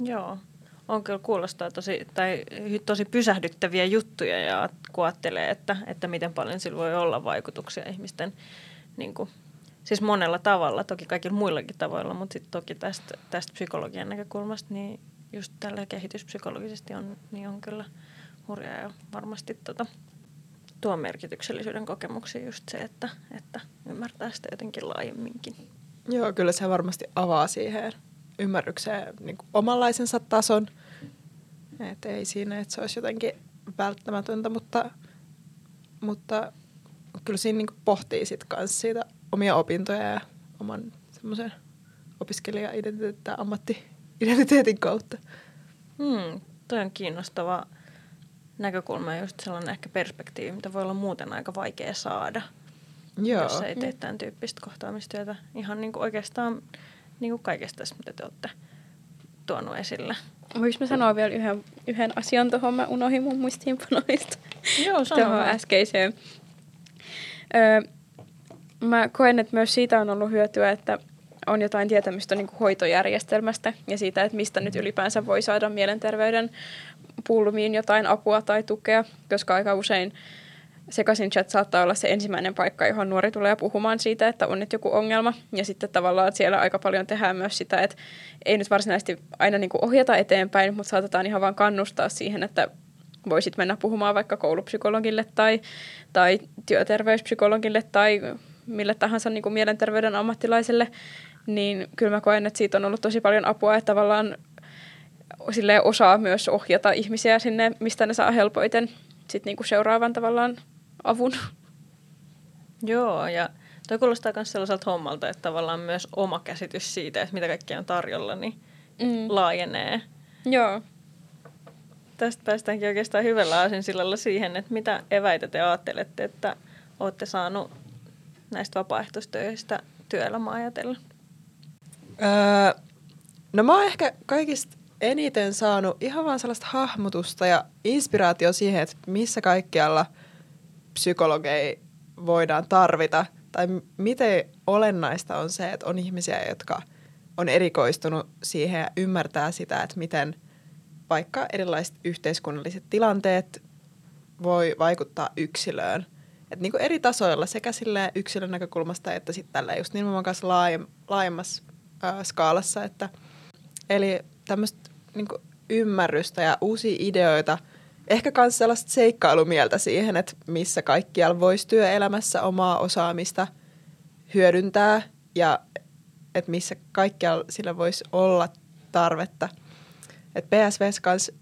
Speaker 2: Joo, on kyllä kuulostaa tosi, tai tosi pysähdyttäviä juttuja ja kun ajattelee, että, että miten paljon sillä voi olla vaikutuksia ihmisten niin kuin, siis monella tavalla, toki kaikilla muillakin tavoilla, mutta sitten toki tästä, tästä psykologian näkökulmasta, niin just tällä kehityspsykologisesti on, niin on kyllä hurjaa ja varmasti tota, tuo merkityksellisyyden kokemuksia just se, että, että ymmärtää sitä jotenkin laajemminkin.
Speaker 4: Joo, kyllä se varmasti avaa siihen ymmärrykseen niin omanlaisensa tason. Et ei siinä, että se olisi jotenkin välttämätöntä, mutta, mutta kyllä siinä niin pohtii sit kans siitä omia opintoja ja oman semmoisen opiskelija-identiteetin tai ammatti-identiteetin kautta.
Speaker 2: Hmm, toi on kiinnostava näkökulma ja just sellainen ehkä perspektiivi, mitä voi olla muuten aika vaikea saada, Joo. jos ei tee tämän tyyppistä kohtaamistyötä. Ihan niin kuin oikeastaan niin kuin kaikesta tässä, mitä te olette tuonut esille.
Speaker 3: Voinko mä sanoa vielä yhden, yhden asian tuohon? Mä unohdin mun muistiinpanoista.
Speaker 2: Joo,
Speaker 3: Tuohon äskeiseen. Öö, mä koen, että myös siitä on ollut hyötyä, että on jotain tietämystä niin kuin hoitojärjestelmästä ja siitä, että mistä nyt ylipäänsä voi saada mielenterveyden pulmiin jotain apua tai tukea, koska aika usein sekaisin chat saattaa olla se ensimmäinen paikka, johon nuori tulee puhumaan siitä, että on nyt joku ongelma. Ja sitten tavallaan siellä aika paljon tehdään myös sitä, että ei nyt varsinaisesti aina niin kuin ohjata eteenpäin, mutta saatetaan ihan vaan kannustaa siihen, että voisit mennä puhumaan vaikka koulupsykologille tai, tai työterveyspsykologille tai mille tahansa niin kuin mielenterveyden ammattilaiselle, niin kyllä mä koen, että siitä on ollut tosi paljon apua, että tavallaan osaa myös ohjata ihmisiä sinne, mistä ne saa helpoiten sit niin seuraavan tavallaan avun.
Speaker 2: Joo, ja toi kuulostaa myös sellaiselta hommalta, että tavallaan myös oma käsitys siitä, että mitä kaikkea on tarjolla, niin mm. laajenee.
Speaker 3: Joo
Speaker 2: tästä päästäänkin oikeastaan hyvällä aasinsillalla siihen, että mitä eväitä te ajattelette, että olette saanut näistä vapaaehtoistöistä työelämää ajatella?
Speaker 4: Öö, no mä oon ehkä kaikista eniten saanut ihan vaan sellaista hahmotusta ja inspiraatio siihen, että missä kaikkialla psykologeja voidaan tarvita. Tai miten olennaista on se, että on ihmisiä, jotka on erikoistunut siihen ja ymmärtää sitä, että miten – vaikka erilaiset yhteiskunnalliset tilanteet voi vaikuttaa yksilöön. Et niin kuin eri tasoilla sekä yksilön näkökulmasta että sitten tällä just nimenomaan kanssa laajem, laajemmassa skaalassa. Että, eli tämmöistä niin ymmärrystä ja uusia ideoita, ehkä myös sellaista seikkailumieltä siihen, että missä kaikkialla voisi työelämässä omaa osaamista hyödyntää ja että missä kaikkialla sillä voisi olla tarvetta – että PSVs kanssa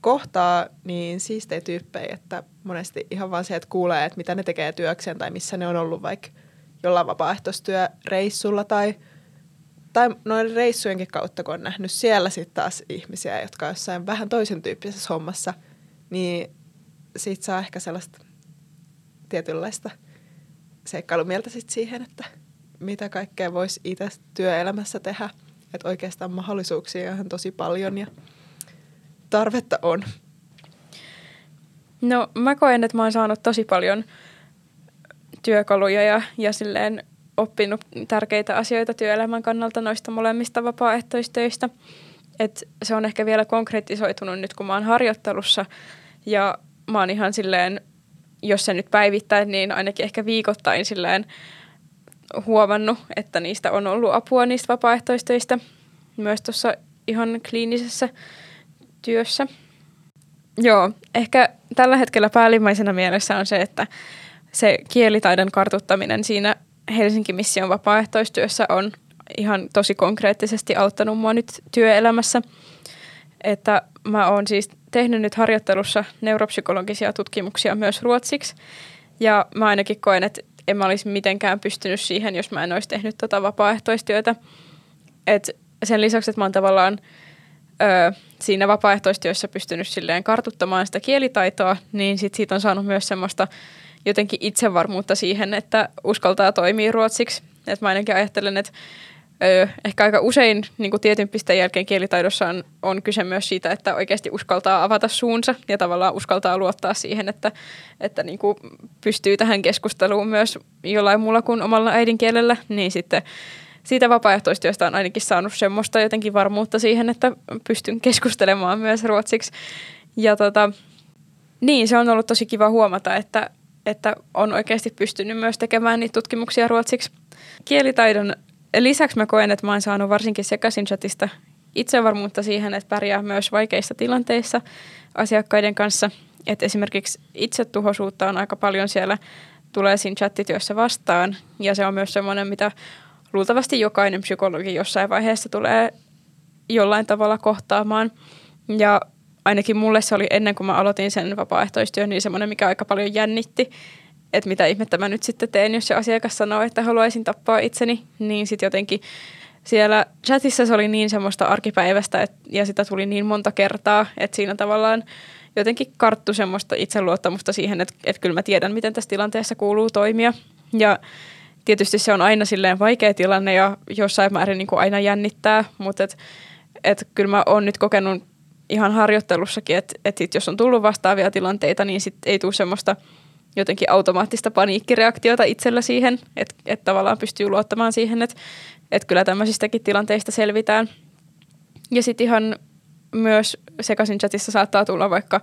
Speaker 4: kohtaa niin siistejä tyyppejä, että monesti ihan vaan se, että kuulee, että mitä ne tekee työkseen tai missä ne on ollut vaikka jollain vapaaehtoistyöreissulla tai, tai noiden reissujenkin kautta, kun on nähnyt siellä sitten taas ihmisiä, jotka on jossain vähän toisen tyyppisessä hommassa, niin siitä saa ehkä sellaista tietynlaista seikkailumieltä sit siihen, että mitä kaikkea voisi itse työelämässä tehdä – että oikeastaan mahdollisuuksia on tosi paljon ja tarvetta on.
Speaker 3: No mä koen, että mä oon saanut tosi paljon työkaluja ja, ja silleen oppinut tärkeitä asioita työelämän kannalta noista molemmista vapaaehtoistöistä. Et se on ehkä vielä konkretisoitunut nyt, kun mä oon harjoittelussa ja mä oon ihan silleen, jos se nyt päivittäin, niin ainakin ehkä viikoittain silleen huomannut, että niistä on ollut apua niistä vapaaehtoistöistä myös tuossa ihan kliinisessä työssä. Joo, ehkä tällä hetkellä päällimmäisenä mielessä on se, että se kielitaidon kartuttaminen siinä Helsinki-mission vapaaehtoistyössä on ihan tosi konkreettisesti auttanut mua nyt työelämässä. Että mä oon siis tehnyt nyt harjoittelussa neuropsykologisia tutkimuksia myös ruotsiksi. Ja mä ainakin koen, että en mä olisi mitenkään pystynyt siihen, jos mä en olisi tehnyt tota vapaaehtoistyötä. Et sen lisäksi, että mä oon tavallaan ö, siinä vapaaehtoistyössä pystynyt silleen kartuttamaan sitä kielitaitoa, niin sit siitä on saanut myös semmoista jotenkin itsevarmuutta siihen, että uskaltaa toimia ruotsiksi. Et mä ainakin ajattelen, että ö, ehkä aika usein niin tietyn pisteen jälkeen kielitaidossa on, on kyse myös siitä, että oikeasti uskaltaa avata suunsa ja tavallaan uskaltaa luottaa siihen, että, että niin pystyy tähän keskusteluun myös jollain muulla kuin omalla äidinkielellä, niin sitten siitä vapaaehtoistyöstä on ainakin saanut semmoista jotenkin varmuutta siihen, että pystyn keskustelemaan myös ruotsiksi. Ja tota, niin, se on ollut tosi kiva huomata, että, että on oikeasti pystynyt myös tekemään niitä tutkimuksia ruotsiksi. Kielitaidon lisäksi mä koen, että mä oon saanut varsinkin sekaisin chatista itsevarmuutta siihen, että pärjää myös vaikeissa tilanteissa asiakkaiden kanssa. Että esimerkiksi itsetuhoisuutta on aika paljon siellä tulee siinä chattityössä vastaan. Ja se on myös semmoinen, mitä luultavasti jokainen psykologi jossain vaiheessa tulee jollain tavalla kohtaamaan. Ja ainakin mulle se oli ennen kuin mä aloitin sen vapaaehtoistyön, niin semmoinen, mikä aika paljon jännitti, että mitä ihmettä mä nyt sitten teen, jos se asiakas sanoo, että haluaisin tappaa itseni, niin sitten jotenkin siellä chatissa se oli niin semmoista arkipäivästä et, ja sitä tuli niin monta kertaa, että siinä tavallaan jotenkin karttu semmoista itseluottamusta siihen, että, että kyllä mä tiedän, miten tässä tilanteessa kuuluu toimia. Ja tietysti se on aina silleen vaikea tilanne ja jossain määrin niin kuin aina jännittää, mutta et, et kyllä mä oon nyt kokenut ihan harjoittelussakin, että et jos on tullut vastaavia tilanteita, niin sit ei tule semmoista jotenkin automaattista paniikkireaktiota itsellä siihen, että et tavallaan pystyy luottamaan siihen, että et kyllä tämmöisistäkin tilanteista selvitään. Ja sitten ihan myös sekaisin chatissa saattaa tulla vaikka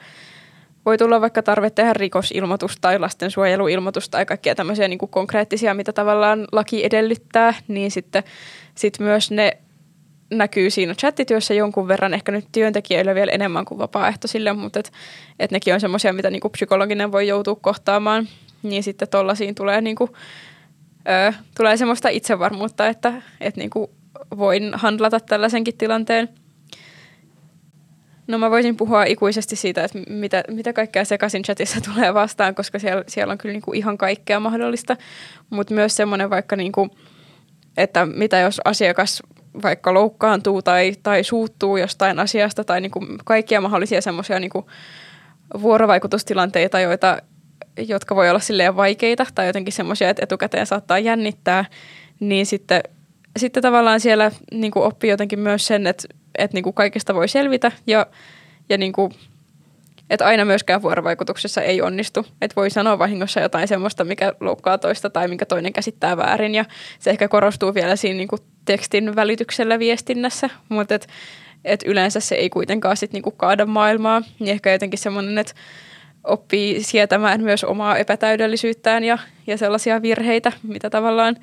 Speaker 3: voi tulla vaikka tarve tehdä rikosilmoitus tai lastensuojeluilmoitus tai kaikkia tämmöisiä niin konkreettisia, mitä tavallaan laki edellyttää, niin sitten sit myös ne näkyy siinä chattityössä jonkun verran, ehkä nyt työntekijöillä vielä enemmän kuin vapaaehtoisille, mutta et, et nekin on semmoisia, mitä niinku psykologinen voi joutua kohtaamaan, niin sitten tollaisiin tulee, niinku, ö, tulee semmoista itsevarmuutta, että et niinku voin handlata tällaisenkin tilanteen – No mä voisin puhua ikuisesti siitä, että mitä, mitä kaikkea sekaisin chatissa tulee vastaan, koska siellä, siellä on kyllä niinku ihan kaikkea mahdollista. Mutta myös semmoinen vaikka, niinku, että mitä jos asiakas vaikka loukkaantuu tai, tai suuttuu jostain asiasta tai niinku kaikkia mahdollisia semmoisia niinku vuorovaikutustilanteita, joita, jotka voi olla silleen vaikeita tai jotenkin semmoisia, että etukäteen saattaa jännittää, niin sitten, sitten tavallaan siellä niin kuin oppii jotenkin myös sen, että että niin kuin kaikesta voi selvitä ja, ja niin kuin, että aina myöskään vuorovaikutuksessa ei onnistu. Että voi sanoa vahingossa jotain semmoista, mikä loukkaa toista tai minkä toinen käsittää väärin ja se ehkä korostuu vielä siinä niin kuin tekstin välityksellä viestinnässä, mutta et, et yleensä se ei kuitenkaan sit niin kuin kaada maailmaa. Niin ehkä jotenkin semmoinen, että oppii sietämään myös omaa epätäydellisyyttään ja, ja sellaisia virheitä, mitä tavallaan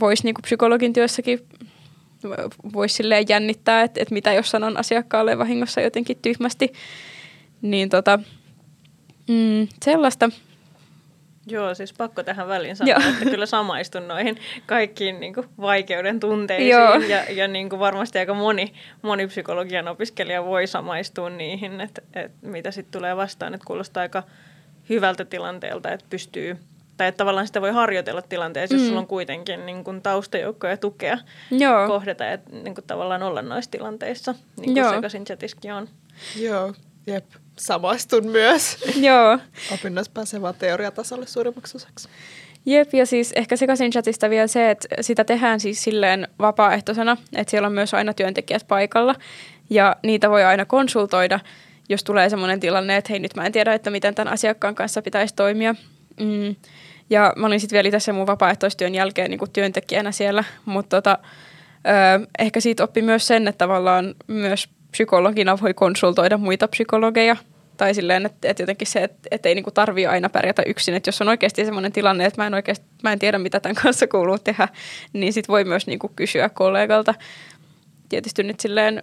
Speaker 3: voisi niin psykologin työssäkin voisi silleen jännittää, että, että mitä jos sanon asiakkaalle vahingossa jotenkin tyhmästi. Niin tota, mm, sellaista.
Speaker 2: Joo, siis pakko tähän väliin sanoa, Joo. että kyllä samaistun noihin kaikkiin niin kuin, vaikeuden tunteisiin. Joo. Ja, ja niin kuin varmasti aika moni, moni psykologian opiskelija voi samaistua niihin, että, että mitä sitten tulee vastaan. Että kuulostaa aika hyvältä tilanteelta, että pystyy tai että tavallaan sitä voi harjoitella tilanteessa, jos mm. sulla on kuitenkin niin kuin taustajoukko ja tukea Joo. kohdata ja niin kuin tavallaan olla noissa tilanteissa, niin kuin sekaisin chatiskin on.
Speaker 4: Joo, jep. Samaistun myös.
Speaker 3: Joo.
Speaker 4: Opinnoissa pääsee vaan teoriatasolle suurimmaksi osaksi.
Speaker 3: Jep, ja siis ehkä sekaisin chatista vielä se, että sitä tehdään siis silleen vapaaehtoisena, että siellä on myös aina työntekijät paikalla, ja niitä voi aina konsultoida, jos tulee sellainen tilanne, että hei nyt mä en tiedä, että miten tämän asiakkaan kanssa pitäisi toimia. Mm. Ja mä olin sitten vielä tässä mun vapaaehtoistyön jälkeen niin työntekijänä siellä, mutta tota, ö, ehkä siitä oppi myös sen, että tavallaan myös psykologina voi konsultoida muita psykologeja. Tai silleen, että, että jotenkin se, että, että ei niinku tarvii aina pärjätä yksin. Että jos on oikeasti sellainen tilanne, että mä en, oikeasti, mä en tiedä, mitä tämän kanssa kuuluu tehdä, niin sit voi myös niinku kysyä kollegalta. Tietysti nyt silleen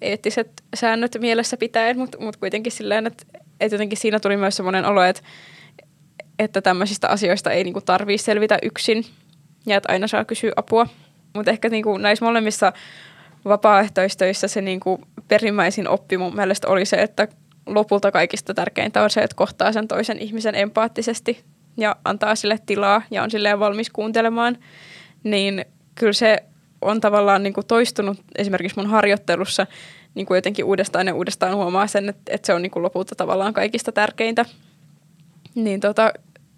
Speaker 3: eettiset säännöt mielessä pitäen, mutta mut kuitenkin silleen, että et jotenkin siinä tuli myös semmoinen olo, että että tämmöisistä asioista ei niinku tarvii selvitä yksin ja että aina saa kysyä apua. Mutta ehkä niinku näissä molemmissa vapaaehtoistöissä se niinku perimmäisin oppi mun mielestä oli se, että lopulta kaikista tärkeintä on se, että kohtaa sen toisen ihmisen empaattisesti ja antaa sille tilaa ja on silleen valmis kuuntelemaan. Niin kyllä se on tavallaan niinku toistunut esimerkiksi mun harjoittelussa niin kuin jotenkin uudestaan ja uudestaan huomaa sen, että, että se on niin kuin lopulta tavallaan kaikista tärkeintä. Niin tota,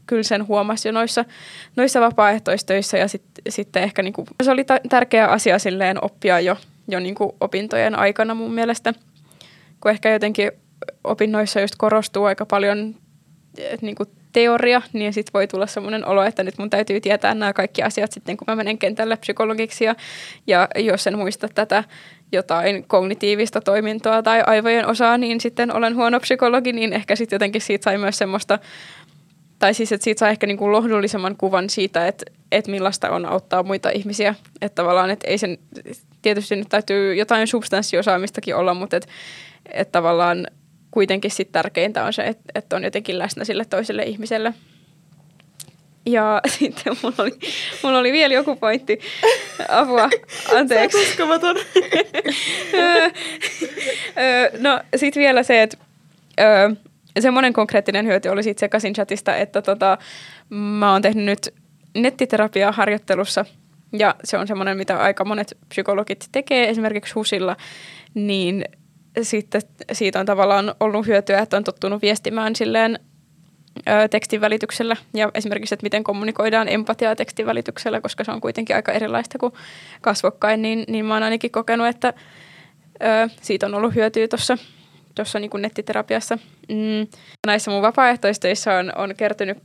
Speaker 3: kyllä sen huomasi jo noissa, noissa vapaaehtoistöissä ja sit, sitten ehkä niin kuin, se oli ta- tärkeä asia silleen oppia jo, jo niin kuin opintojen aikana mun mielestä, kun ehkä jotenkin opinnoissa just korostuu aika paljon niin kuin teoria, niin sitten voi tulla semmoinen olo, että nyt mun täytyy tietää nämä kaikki asiat sitten, kun mä menen kentälle psykologiksi ja, ja jos en muista tätä jotain kognitiivista toimintoa tai aivojen osaa, niin sitten olen huono psykologi, niin ehkä sitten jotenkin siitä sai myös semmoista, tai siis että siitä saa ehkä niin kuin lohdullisemman kuvan siitä, että, että millaista on auttaa muita ihmisiä. Että tavallaan, että ei sen, tietysti nyt täytyy jotain substanssiosaamistakin olla, mutta että, että tavallaan kuitenkin sitten tärkeintä on se, että, että on jotenkin läsnä sille toiselle ihmiselle. Ja sitten mulla oli, mulla oli vielä joku pointti. Apua, anteeksi.
Speaker 4: uskomaton.
Speaker 3: no sitten vielä se, että semmoinen konkreettinen hyöty oli siitä sekaisin chatista, että tota, mä oon tehnyt nyt nettiterapiaa harjoittelussa ja se on semmoinen, mitä aika monet psykologit tekee esimerkiksi HUSilla, niin sitten siitä on tavallaan ollut hyötyä, että on tottunut viestimään silleen tekstin välityksellä ja esimerkiksi, että miten kommunikoidaan empatiaa tekstin välityksellä, koska se on kuitenkin aika erilaista kuin kasvokkain, niin, niin mä oon ainakin kokenut, että ö, siitä on ollut hyötyä tuossa tuossa niin nettiterapiassa. Mm. Näissä mun vapaaehtoistöissä on, on kertynyt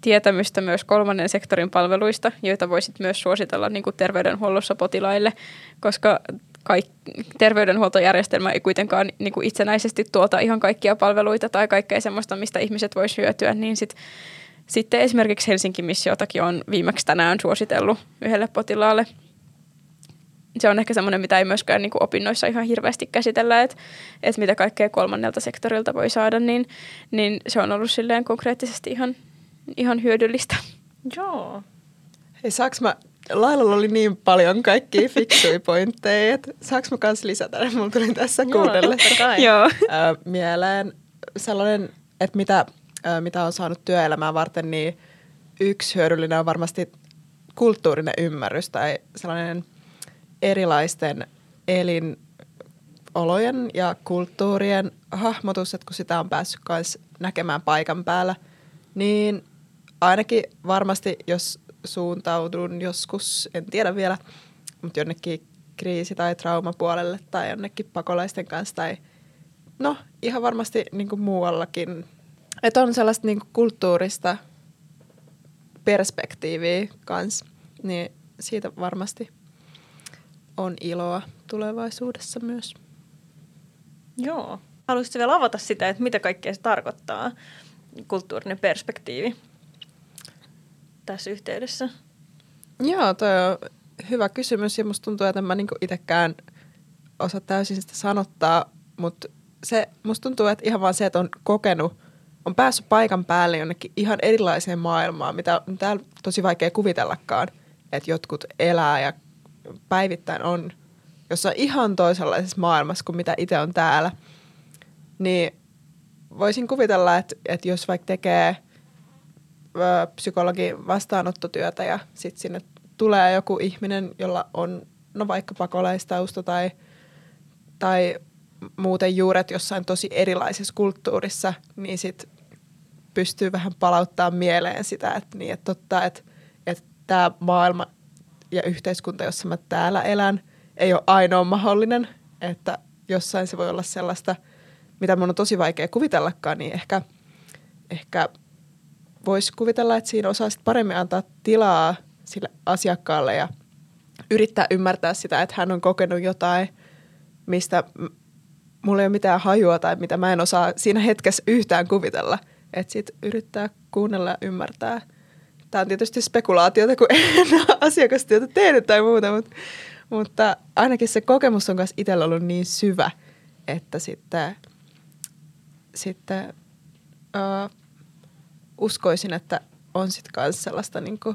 Speaker 3: tietämystä myös kolmannen sektorin palveluista, joita voisit myös suositella niin kuin terveydenhuollossa potilaille, koska kaik- terveydenhuoltojärjestelmä ei kuitenkaan niin kuin itsenäisesti tuota ihan kaikkia palveluita tai kaikkea semmoista, mistä ihmiset voisivat hyötyä, niin sit, sitten esimerkiksi Helsingin missiotakin on viimeksi tänään suositellut yhdelle potilaalle. Se on ehkä semmoinen, mitä ei myöskään niin kuin opinnoissa ihan hirveästi käsitellä, että, että mitä kaikkea kolmannelta sektorilta voi saada, niin, niin se on ollut silleen konkreettisesti ihan, ihan hyödyllistä.
Speaker 2: Joo.
Speaker 4: Hei, saaks mä Lailalla oli niin paljon kaikkia fiksuja pointteja, että saanko mä kanssa lisätä? Mulla tuli tässä kuunnellessa
Speaker 3: Joo.
Speaker 4: mieleen sellainen, että mitä, mitä on saanut työelämää varten, niin yksi hyödyllinen on varmasti kulttuurinen ymmärrys tai sellainen erilaisten elinolojen ja kulttuurien hahmotus, että kun sitä on päässyt myös näkemään paikan päällä, niin ainakin varmasti, jos suuntaudun joskus, en tiedä vielä, mutta jonnekin kriisi- tai traumapuolelle tai jonnekin pakolaisten kanssa tai no ihan varmasti niin kuin muuallakin. Että on sellaista niin kuin kulttuurista perspektiiviä kanssa, niin siitä varmasti on iloa tulevaisuudessa myös.
Speaker 2: Joo. Haluaisitko vielä avata sitä, että mitä kaikkea se tarkoittaa, kulttuurinen perspektiivi? Tässä yhteydessä?
Speaker 4: Joo, toi on hyvä kysymys ja musta tuntuu, että en mä niinku itsekään osaa täysin sitä sanottaa, mutta se, musta tuntuu, että ihan vaan se, että on kokenut, on päässyt paikan päälle jonnekin ihan erilaiseen maailmaan, mitä on täällä tosi vaikea kuvitellakaan, että jotkut elää ja päivittäin on jossain ihan toisenlaisessa maailmassa kuin mitä itse on täällä. Niin voisin kuvitella, että, että jos vaikka tekee – psykologin vastaanottotyötä ja sitten sinne tulee joku ihminen, jolla on no vaikka pakolaistausta tai, tai muuten juuret jossain tosi erilaisessa kulttuurissa, niin sitten pystyy vähän palauttaa mieleen sitä, että, niin, että totta, että, että tämä maailma ja yhteiskunta, jossa mä täällä elän, ei ole ainoa mahdollinen, että jossain se voi olla sellaista, mitä mun on tosi vaikea kuvitellakaan, niin ehkä, ehkä voisi kuvitella, että siinä osaa paremmin antaa tilaa sille asiakkaalle ja yrittää ymmärtää sitä, että hän on kokenut jotain, mistä mulla ei ole mitään hajua tai mitä mä en osaa siinä hetkessä yhtään kuvitella. Että sitten yrittää kuunnella ja ymmärtää. Tämä on tietysti spekulaatiota, kun en ole asiakastyötä tehnyt tai muuta, mutta, Mutta ainakin se kokemus on myös itsellä ollut niin syvä, että sitten, sitten uskoisin, että on sitten myös sellaista niinku,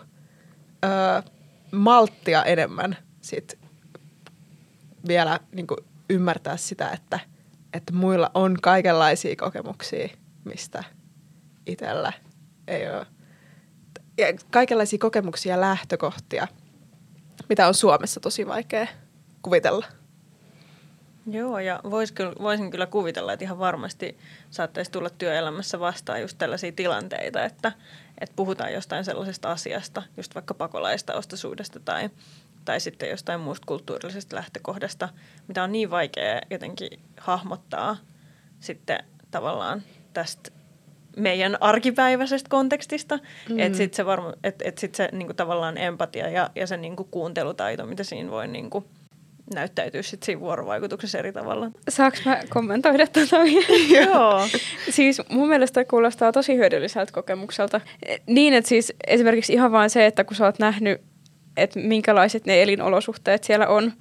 Speaker 4: ö, malttia enemmän sit vielä niinku ymmärtää sitä, että, että muilla on kaikenlaisia kokemuksia, mistä itsellä ei ole. Ja kaikenlaisia kokemuksia ja lähtökohtia, mitä on Suomessa tosi vaikea kuvitella.
Speaker 2: Joo, ja vois kyllä, voisin kyllä kuvitella, että ihan varmasti saattaisi tulla työelämässä vastaan just tällaisia tilanteita, että, että puhutaan jostain sellaisesta asiasta, just vaikka pakolaista ostosuudesta tai, tai sitten jostain muusta kulttuurillisesta lähtökohdasta, mitä on niin vaikea jotenkin hahmottaa sitten tavallaan tästä meidän arkipäiväisestä kontekstista. Mm. Että sitten se, varma, et, et sit se niinku, tavallaan empatia ja, ja se niinku, kuuntelutaito, mitä siinä voi niinku, näyttäytyy sit siinä vuorovaikutuksessa eri tavalla.
Speaker 3: Saanko mä kommentoida tätä?
Speaker 2: Joo.
Speaker 3: siis mun mielestä kuulostaa tosi hyödylliseltä kokemukselta. Niin, että siis esimerkiksi ihan vain se, että kun sä oot nähnyt, että minkälaiset ne elinolosuhteet siellä on,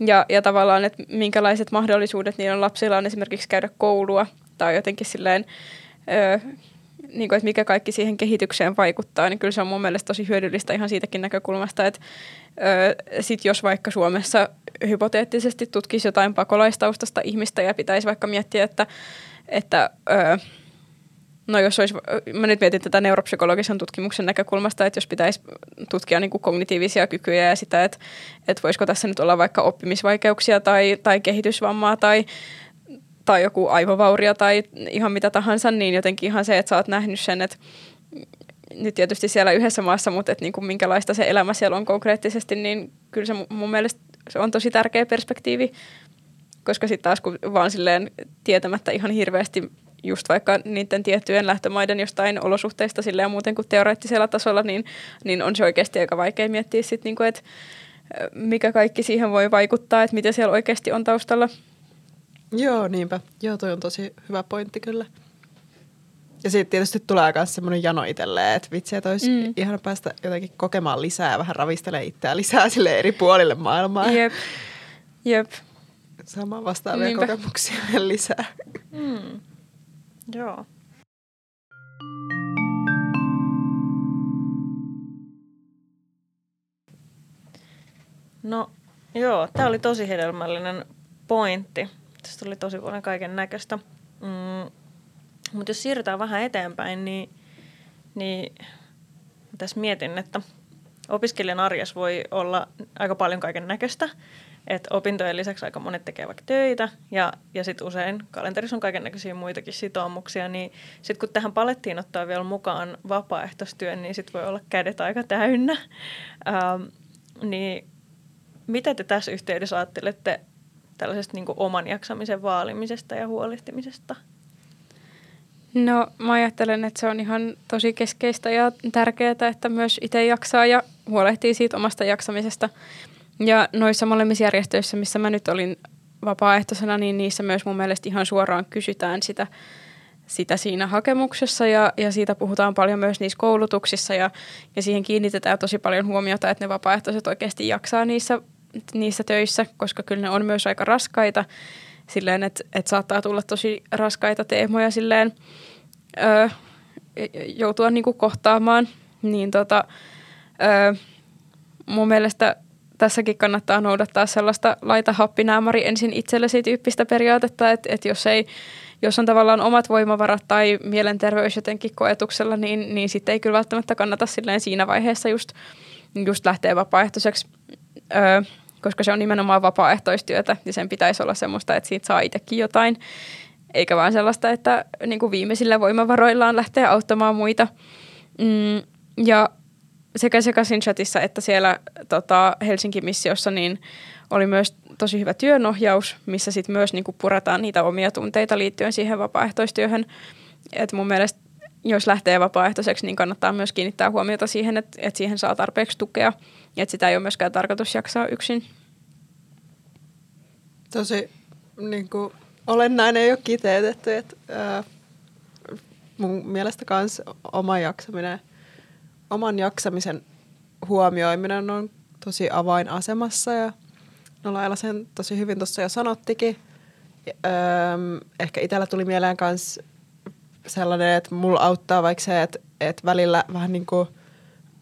Speaker 3: ja, ja tavallaan, että minkälaiset mahdollisuudet niillä on lapsilla on esimerkiksi käydä koulua, tai jotenkin silleen, öö, niin kuin, että mikä kaikki siihen kehitykseen vaikuttaa, niin kyllä se on mun mielestä tosi hyödyllistä ihan siitäkin näkökulmasta, että öö, sit jos vaikka Suomessa hypoteettisesti tutkisi jotain pakolaistaustasta ihmistä ja pitäisi vaikka miettiä, että, että No jos olisi, mä nyt mietin tätä neuropsykologisen tutkimuksen näkökulmasta, että jos pitäisi tutkia niin kuin kognitiivisia kykyjä ja sitä, että, että voisiko tässä nyt olla vaikka oppimisvaikeuksia tai, tai kehitysvammaa tai, tai joku aivovaurio tai ihan mitä tahansa, niin jotenkin ihan se, että sä oot nähnyt sen, että nyt tietysti siellä yhdessä maassa, mutta niin kuin minkälaista se elämä siellä on konkreettisesti, niin kyllä se mun mielestä se on tosi tärkeä perspektiivi, koska sitten taas kun vaan silleen tietämättä ihan hirveästi just vaikka niiden tiettyjen lähtömaiden jostain olosuhteista silleen muuten kuin teoreettisella tasolla, niin, niin on se oikeasti aika vaikea miettiä sitten, kuin, että mikä kaikki siihen voi vaikuttaa, että mitä siellä oikeasti on taustalla.
Speaker 4: Joo, niinpä. Joo, toi on tosi hyvä pointti kyllä. Ja sitten tietysti tulee myös semmoinen jano itselleen, että vitsi, että olisi mm. ihana päästä jotenkin kokemaan lisää ja vähän ravistelemaan itseään lisää sille eri puolille maailmaa.
Speaker 3: Jep, jep.
Speaker 4: Samaa vastaavia Niinpä. kokemuksia lisää.
Speaker 2: Mm. Joo. No joo, tämä oli tosi hedelmällinen pointti. Tästä tuli tosi paljon kaiken näköistä. Mm, mutta jos siirrytään vähän eteenpäin, niin, niin tässä mietin, että opiskelijan arjes voi olla aika paljon kaiken näköistä. Että opintojen lisäksi aika monet tekee vaikka töitä ja, ja sitten usein kalenterissa on kaiken näköisiä muitakin sitoumuksia. Niin sitten kun tähän palettiin ottaa vielä mukaan vapaaehtoistyön, niin sitten voi olla kädet aika täynnä. Ähm, niin mitä te tässä yhteydessä ajattelette tällaisesta niin oman jaksamisen vaalimisesta ja huolehtimisesta?
Speaker 3: No mä ajattelen, että se on ihan tosi keskeistä ja tärkeää, että myös itse jaksaa ja huolehtii siitä omasta jaksamisesta. Ja noissa molemmissa järjestöissä, missä mä nyt olin vapaaehtoisena, niin niissä myös mun mielestä ihan suoraan kysytään sitä, sitä siinä hakemuksessa ja, ja siitä puhutaan paljon myös niissä koulutuksissa ja, ja siihen kiinnitetään tosi paljon huomiota, että ne vapaaehtoiset oikeasti jaksaa niissä, niissä töissä, koska kyllä ne on myös aika raskaita silleen, että, että saattaa tulla tosi raskaita teemoja silleen ö, joutua niinku kohtaamaan, niin tota, ö, mun mielestä tässäkin kannattaa noudattaa sellaista laita happinäämari ensin itsellesi tyyppistä periaatetta, että, että jos ei jos on tavallaan omat voimavarat tai mielenterveys jotenkin koetuksella, niin, niin sitten ei kyllä välttämättä kannata silleen siinä vaiheessa just, just lähteä vapaaehtoiseksi, öö, koska se on nimenomaan vapaaehtoistyötä ja sen pitäisi olla semmoista, että siitä saa itsekin jotain, eikä vaan sellaista, että niin kuin viimeisillä voimavaroillaan lähtee auttamaan muita. Mm, ja sekä Sekasin chatissa että siellä tota, Helsinki-missiossa niin oli myös tosi hyvä työnohjaus, missä sitten myös niin kuin purataan niitä omia tunteita liittyen siihen vapaaehtoistyöhön. Et mun mielestä jos lähtee vapaaehtoiseksi, niin kannattaa myös kiinnittää huomiota siihen, että, että siihen saa tarpeeksi tukea ja että sitä ei ole myöskään tarkoitus jaksaa yksin.
Speaker 4: Tosi niin kuin, olennainen ei ole kiteytetty, että ää, mun mielestä myös oma jaksaminen – oman jaksamisen huomioiminen on tosi avainasemassa ja No Laila sen tosi hyvin tuossa jo sanottikin. Ehkä itsellä tuli mieleen myös sellainen, että mulla auttaa vaikka se, että, että välillä vähän niin kuin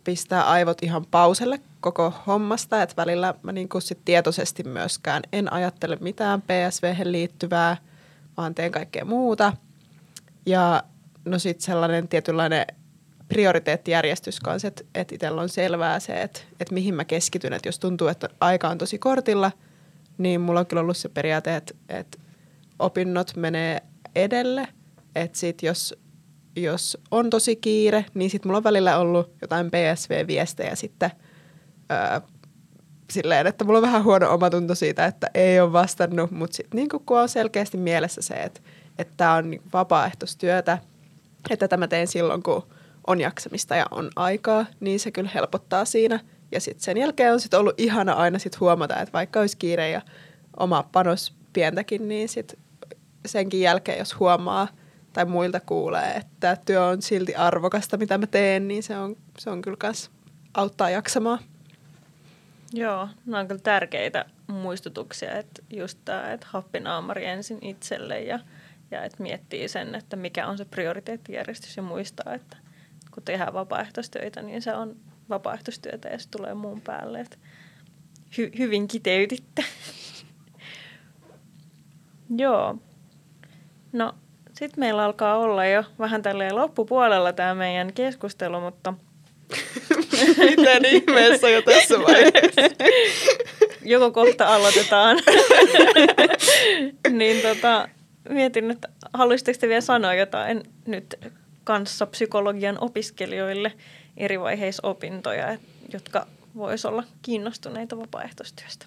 Speaker 4: pistää aivot ihan pauselle koko hommasta, että välillä mä niin kuin sit tietoisesti myöskään en ajattele mitään PSV liittyvää, vaan teen kaikkea muuta. Ja no sitten sellainen tietynlainen prioriteettijärjestys kanssa, että, että itsellä on selvää se, että, että mihin mä keskityn. Että jos tuntuu, että aika on tosi kortilla, niin mulla on kyllä ollut se periaate, että, että opinnot menee edelle. Että sit jos, jos on tosi kiire, niin sitten mulla on välillä ollut jotain PSV-viestejä sitten öö, silleen, että mulla on vähän huono omatunto siitä, että ei ole vastannut, mutta sitten niin kun on selkeästi mielessä se, että tämä on niin vapaaehtoistyötä, että tämä teen silloin, kun on jaksamista ja on aikaa, niin se kyllä helpottaa siinä. Ja sitten sen jälkeen on sitten ollut ihana aina sit huomata, että vaikka olisi kiire ja oma panos pientäkin, niin sit senkin jälkeen, jos huomaa tai muilta kuulee, että työ on silti arvokasta, mitä mä teen, niin se on, se on kyllä myös auttaa jaksamaan.
Speaker 2: Joo, ne on kyllä tärkeitä muistutuksia, että just tämä, että happinaamari ensin itselle ja, ja että miettii sen, että mikä on se prioriteettijärjestys ja muistaa, että kun tehdään vapaaehtoistöitä, niin se on vapaaehtoistyötä ja se tulee muun päälle. Että hy- hyvin kiteytitte. Joo. No, sitten meillä alkaa olla jo vähän tälleen loppupuolella tämä meidän keskustelu, mutta...
Speaker 4: Miten ihmeessä jo tässä vaiheessa?
Speaker 2: Joko kohta aloitetaan. niin tota, mietin, että haluaisitteko te vielä sanoa jotain nyt kanssa psykologian opiskelijoille eri vaiheissa opintoja, jotka vois olla kiinnostuneita vapaaehtoistyöstä?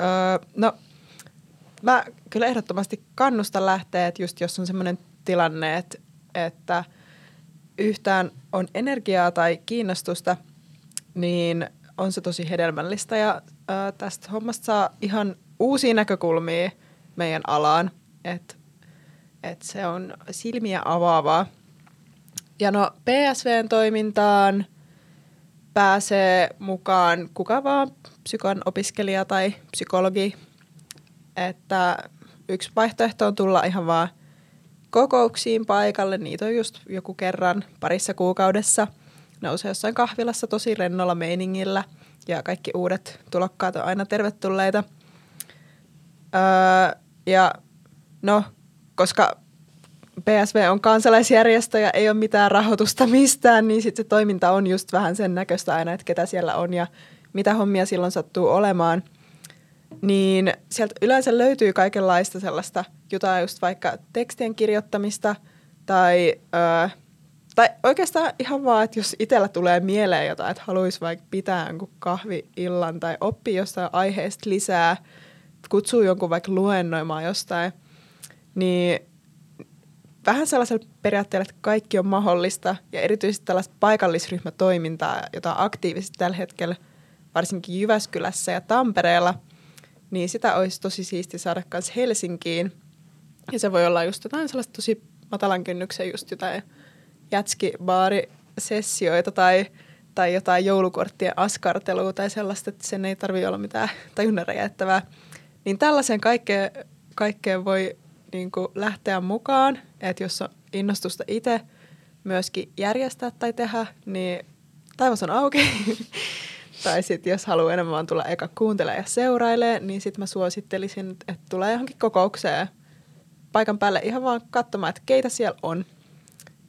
Speaker 4: Öö, no, mä kyllä ehdottomasti kannustan lähteä, että just jos on semmoinen tilanne, että, että yhtään on energiaa tai kiinnostusta, niin on se tosi hedelmällistä ja ö, tästä hommasta saa ihan uusia näkökulmia meidän alaan, että et se on silmiä avaavaa. Ja no PSVn toimintaan pääsee mukaan kuka vaan psykon opiskelija tai psykologi. Että yksi vaihtoehto on tulla ihan vaan kokouksiin paikalle. Niitä on just joku kerran parissa kuukaudessa. Nousee jossain kahvilassa tosi rennolla meiningillä ja kaikki uudet tulokkaat on aina tervetulleita. Öö, ja no, koska PSV on kansalaisjärjestö ja ei ole mitään rahoitusta mistään, niin sitten se toiminta on just vähän sen näköistä aina, että ketä siellä on ja mitä hommia silloin sattuu olemaan. Niin sieltä yleensä löytyy kaikenlaista sellaista jotain just vaikka tekstien kirjoittamista tai, öö, tai oikeastaan ihan vaan, että jos itsellä tulee mieleen jotain, että haluaisi vaikka pitää jonkun kahvi-illan tai oppia jostain aiheesta lisää, kutsuu jonkun vaikka luennoimaan jostain, niin vähän sellaisella periaatteella, että kaikki on mahdollista ja erityisesti tällaista paikallisryhmätoimintaa, jota aktiivisesti tällä hetkellä varsinkin Jyväskylässä ja Tampereella, niin sitä olisi tosi siisti saada myös Helsinkiin. Ja se voi olla just jotain sellaista tosi matalan kynnyksen just jotain jätskibaarisessioita tai, tai jotain joulukorttien askartelua tai sellaista, että sen ei tarvitse olla mitään tajunnan räjäyttävää. Niin tällaisen kaikkeen, kaikkeen voi niin kuin lähteä mukaan, että jos on innostusta itse myöskin järjestää tai tehdä, niin taivas on auki. tai sitten jos haluaa enemmän vaan tulla eka kuuntelemaan ja seurailee, niin sitten mä suosittelisin, että tulee johonkin kokoukseen paikan päälle ihan vaan katsomaan, että keitä siellä on.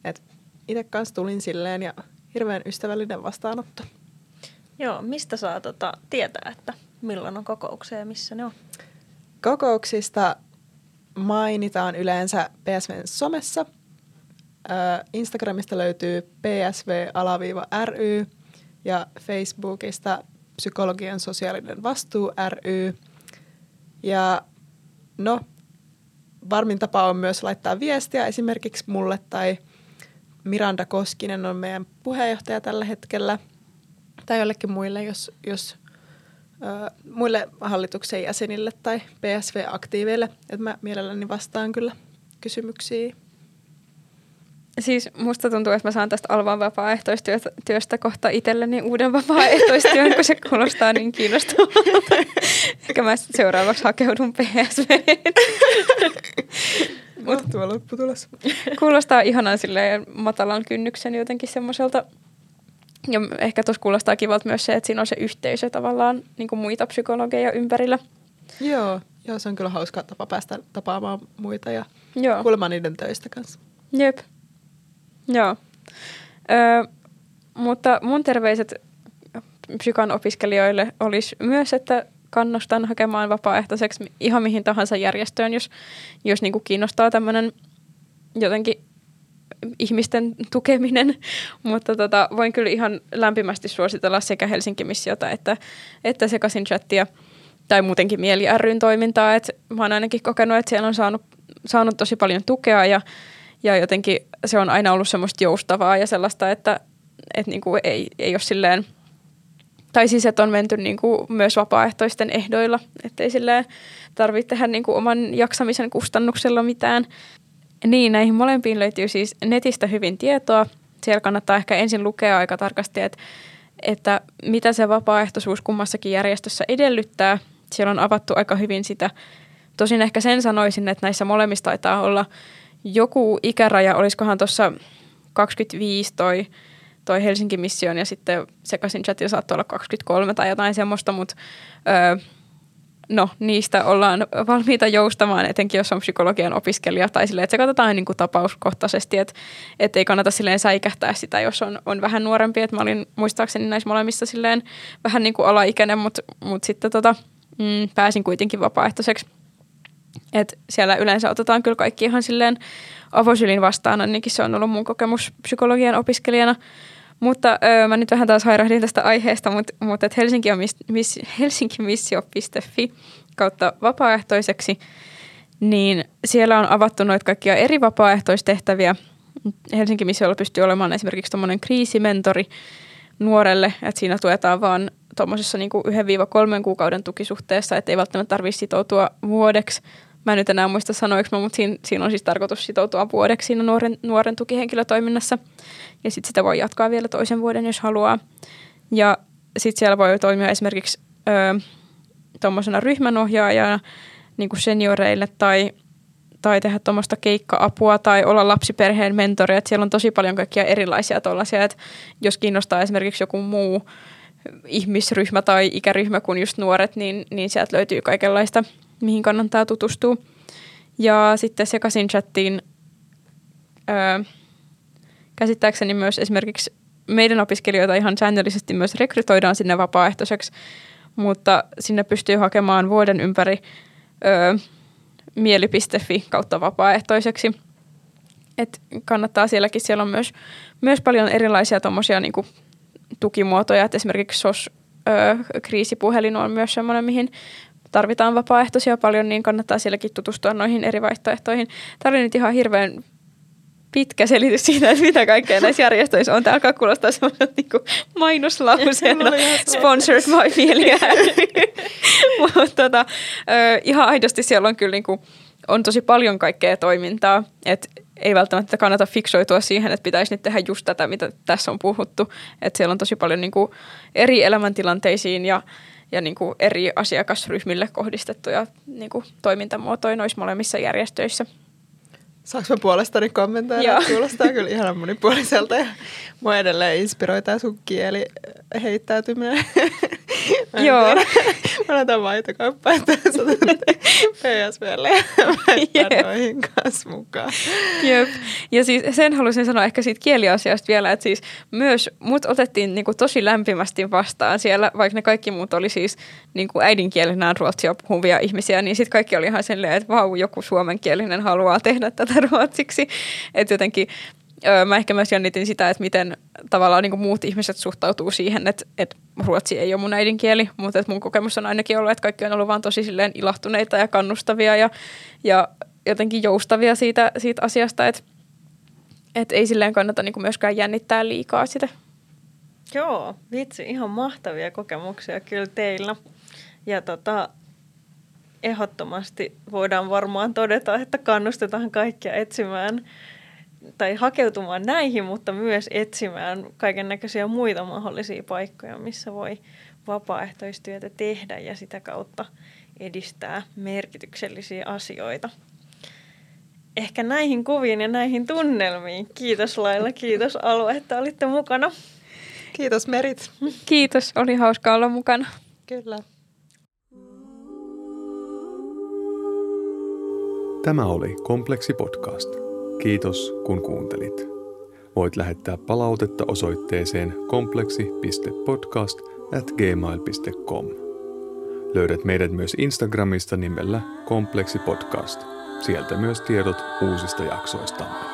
Speaker 4: Et itse kanssa tulin silleen ja hirveän ystävällinen vastaanotto.
Speaker 2: Joo, mistä saa tota, tietää, että milloin on kokouksia ja missä ne on?
Speaker 4: Kokouksista mainitaan yleensä PSVn somessa. Instagramista löytyy psv-ry ja Facebookista psykologian sosiaalinen vastuu ry. Ja no, varmin tapa on myös laittaa viestiä esimerkiksi mulle tai Miranda Koskinen on meidän puheenjohtaja tällä hetkellä tai jollekin muille, jos, jos muille hallituksen jäsenille tai PSV-aktiiveille. Että mä mielelläni vastaan kyllä kysymyksiin.
Speaker 3: Siis musta tuntuu, että mä saan tästä Alvan vapaaehtoistyöstä kohta itselleni uuden vapaaehtoistyön, kun se kuulostaa niin kiinnostavalta. Ehkä mä seuraavaksi hakeudun PSV.
Speaker 4: Mahtava lopputulos.
Speaker 3: Kuulostaa ihanan silleen matalan kynnyksen jotenkin semmoiselta. Ja ehkä tuossa kuulostaa kivalta myös se, että siinä on se yhteisö tavallaan niin kuin muita psykologeja ympärillä.
Speaker 4: Joo, joo, se on kyllä hauska tapa päästä tapaamaan muita ja
Speaker 3: Joo.
Speaker 4: kuulemaan niiden töistä kanssa.
Speaker 3: Jep. Joo. Ö, mutta mun terveiset psykan opiskelijoille olisi myös, että kannustan hakemaan vapaaehtoiseksi ihan mihin tahansa järjestöön, jos, jos niinku kiinnostaa tämmöinen jotenkin ihmisten tukeminen, mutta tota, voin kyllä ihan lämpimästi suositella sekä Helsinki-missiota että, että sekaisin chattia tai muutenkin Mieli ryn toimintaa. Et mä oon ainakin kokenut, että siellä on saanut, saanut tosi paljon tukea ja, ja jotenkin se on aina ollut semmoista joustavaa ja sellaista, että, että niinku ei, ei ole silleen, tai siis, että on menty niinku myös vapaaehtoisten ehdoilla, ettei silleen tarvitse tehdä niinku oman jaksamisen kustannuksella mitään. Niin, näihin molempiin löytyy siis netistä hyvin tietoa. Siellä kannattaa ehkä ensin lukea aika tarkasti, että, että mitä se vapaaehtoisuus kummassakin järjestössä edellyttää. Siellä on avattu aika hyvin sitä. Tosin ehkä sen sanoisin, että näissä molemmissa taitaa olla joku ikäraja, olisikohan tuossa 25 toi, toi Helsingin mission ja sitten sekaisin chatilla saattoi olla 23 tai jotain semmoista, mutta öö, no, niistä ollaan valmiita joustamaan, etenkin jos on psykologian opiskelija tai silleen, että se katsotaan niin kuin tapauskohtaisesti, että, että ei kannata silleen säikähtää sitä, jos on, on vähän nuorempi, että mä olin muistaakseni näissä molemmissa silleen vähän niin kuin alaikäinen, mutta, mutta sitten tota, mm, pääsin kuitenkin vapaaehtoiseksi. Et siellä yleensä otetaan kyllä kaikki ihan silleen avosylin vastaan, ainakin se on ollut mun kokemus psykologian opiskelijana. Mutta öö, mä nyt vähän taas hairahdin tästä aiheesta, mutta, et Helsinki on miss, miss, helsinkimissio.fi kautta vapaaehtoiseksi, niin siellä on avattu noita kaikkia eri vapaaehtoistehtäviä. Helsinki Missiolla pystyy olemaan esimerkiksi tuommoinen kriisimentori nuorelle, että siinä tuetaan vaan tuommoisessa niinku 1-3 kuukauden tukisuhteessa, että ei välttämättä tarvitse sitoutua vuodeksi. Mä en nyt enää muista sanoiksi, mutta siinä, siinä on siis tarkoitus sitoutua vuodeksi siinä nuoren, nuoren tukihenkilötoiminnassa. Ja sitten sitä voi jatkaa vielä toisen vuoden, jos haluaa. Ja sitten siellä voi toimia esimerkiksi tuommoisena ryhmänohjaajana niin kuin senioreille tai, tai tehdä tuommoista keikka-apua tai olla lapsiperheen mentori. Et siellä on tosi paljon kaikkia erilaisia tuollaisia, että jos kiinnostaa esimerkiksi joku muu ihmisryhmä tai ikäryhmä kuin just nuoret, niin, niin sieltä löytyy kaikenlaista, mihin kannattaa tutustua. Ja sitten sekaisin chattiin öö, käsittääkseni myös esimerkiksi meidän opiskelijoita ihan säännöllisesti myös rekrytoidaan sinne vapaaehtoiseksi, mutta sinne pystyy hakemaan vuoden ympäri öö, mieli.fi kautta vapaaehtoiseksi. Et kannattaa sielläkin, siellä on myös, myös paljon erilaisia tommosia niinku tukimuotoja, että esimerkiksi SOS-kriisipuhelin on myös semmoinen, mihin tarvitaan vapaaehtoisia paljon, niin kannattaa sielläkin tutustua noihin eri vaihtoehtoihin. Tämä oli nyt ihan hirveän pitkä selitys siitä, että mitä kaikkea näissä järjestöissä on. Tämä alkaa kuulostaa semmoiselta niin mainoslauseena sponsored by Mieliä. Mutta tota, ihan aidosti siellä on kyllä niin kuin, on tosi paljon kaikkea toimintaa. Että ei välttämättä kannata fiksoitua siihen, että pitäisi nyt tehdä just tätä, mitä tässä on puhuttu. Että siellä on tosi paljon niin kuin eri elämäntilanteisiin ja, ja niin kuin eri asiakasryhmille kohdistettuja niin kuin toimintamuotoja noissa molemmissa järjestöissä.
Speaker 4: Saanko mä puolestani kommentoida? Joo. Kuulostaa kyllä ihan monipuoliselta ja mua edelleen inspiroi tää sun kieli heittäytyminen.
Speaker 3: Joo.
Speaker 4: Mä laitan maitokauppaan, että sä PSVlle ja kanssa mukaan.
Speaker 3: Jep. Ja siis sen haluaisin sanoa ehkä siitä kieliasiasta vielä, että siis myös mut otettiin niinku tosi lämpimästi vastaan siellä, vaikka ne kaikki muut oli siis niinku äidinkielenään ruotsia puhuvia ihmisiä, niin sitten kaikki oli ihan silleen, että vau, joku suomenkielinen haluaa tehdä tätä ruotsiksi. Että jotenkin öö, mä ehkä myös jännitin sitä, että miten tavallaan niin muut ihmiset suhtautuu siihen, että, että ruotsi ei ole mun äidinkieli, mutta että mun kokemus on ainakin ollut, että kaikki on ollut vaan tosi silleen ilahtuneita ja kannustavia ja, ja jotenkin joustavia siitä, siitä asiasta, että, että ei silleen kannata niin myöskään jännittää liikaa sitä.
Speaker 2: Joo, vitsi, ihan mahtavia kokemuksia kyllä teillä. Ja tota, ehdottomasti voidaan varmaan todeta, että kannustetaan kaikkia etsimään tai hakeutumaan näihin, mutta myös etsimään kaiken näköisiä muita mahdollisia paikkoja, missä voi vapaaehtoistyötä tehdä ja sitä kautta edistää merkityksellisiä asioita. Ehkä näihin kuviin ja näihin tunnelmiin. Kiitos Laila, kiitos Alue, että olitte mukana.
Speaker 4: Kiitos Merit.
Speaker 3: Kiitos, oli hauska olla mukana.
Speaker 4: Kyllä.
Speaker 1: Tämä oli Kompleksi podcast. Kiitos kun kuuntelit. Voit lähettää palautetta osoitteeseen kompleksi.podcast at gmail.com. Löydät meidät myös Instagramista nimellä Kompleksi Podcast. Sieltä myös tiedot uusista jaksoistamme.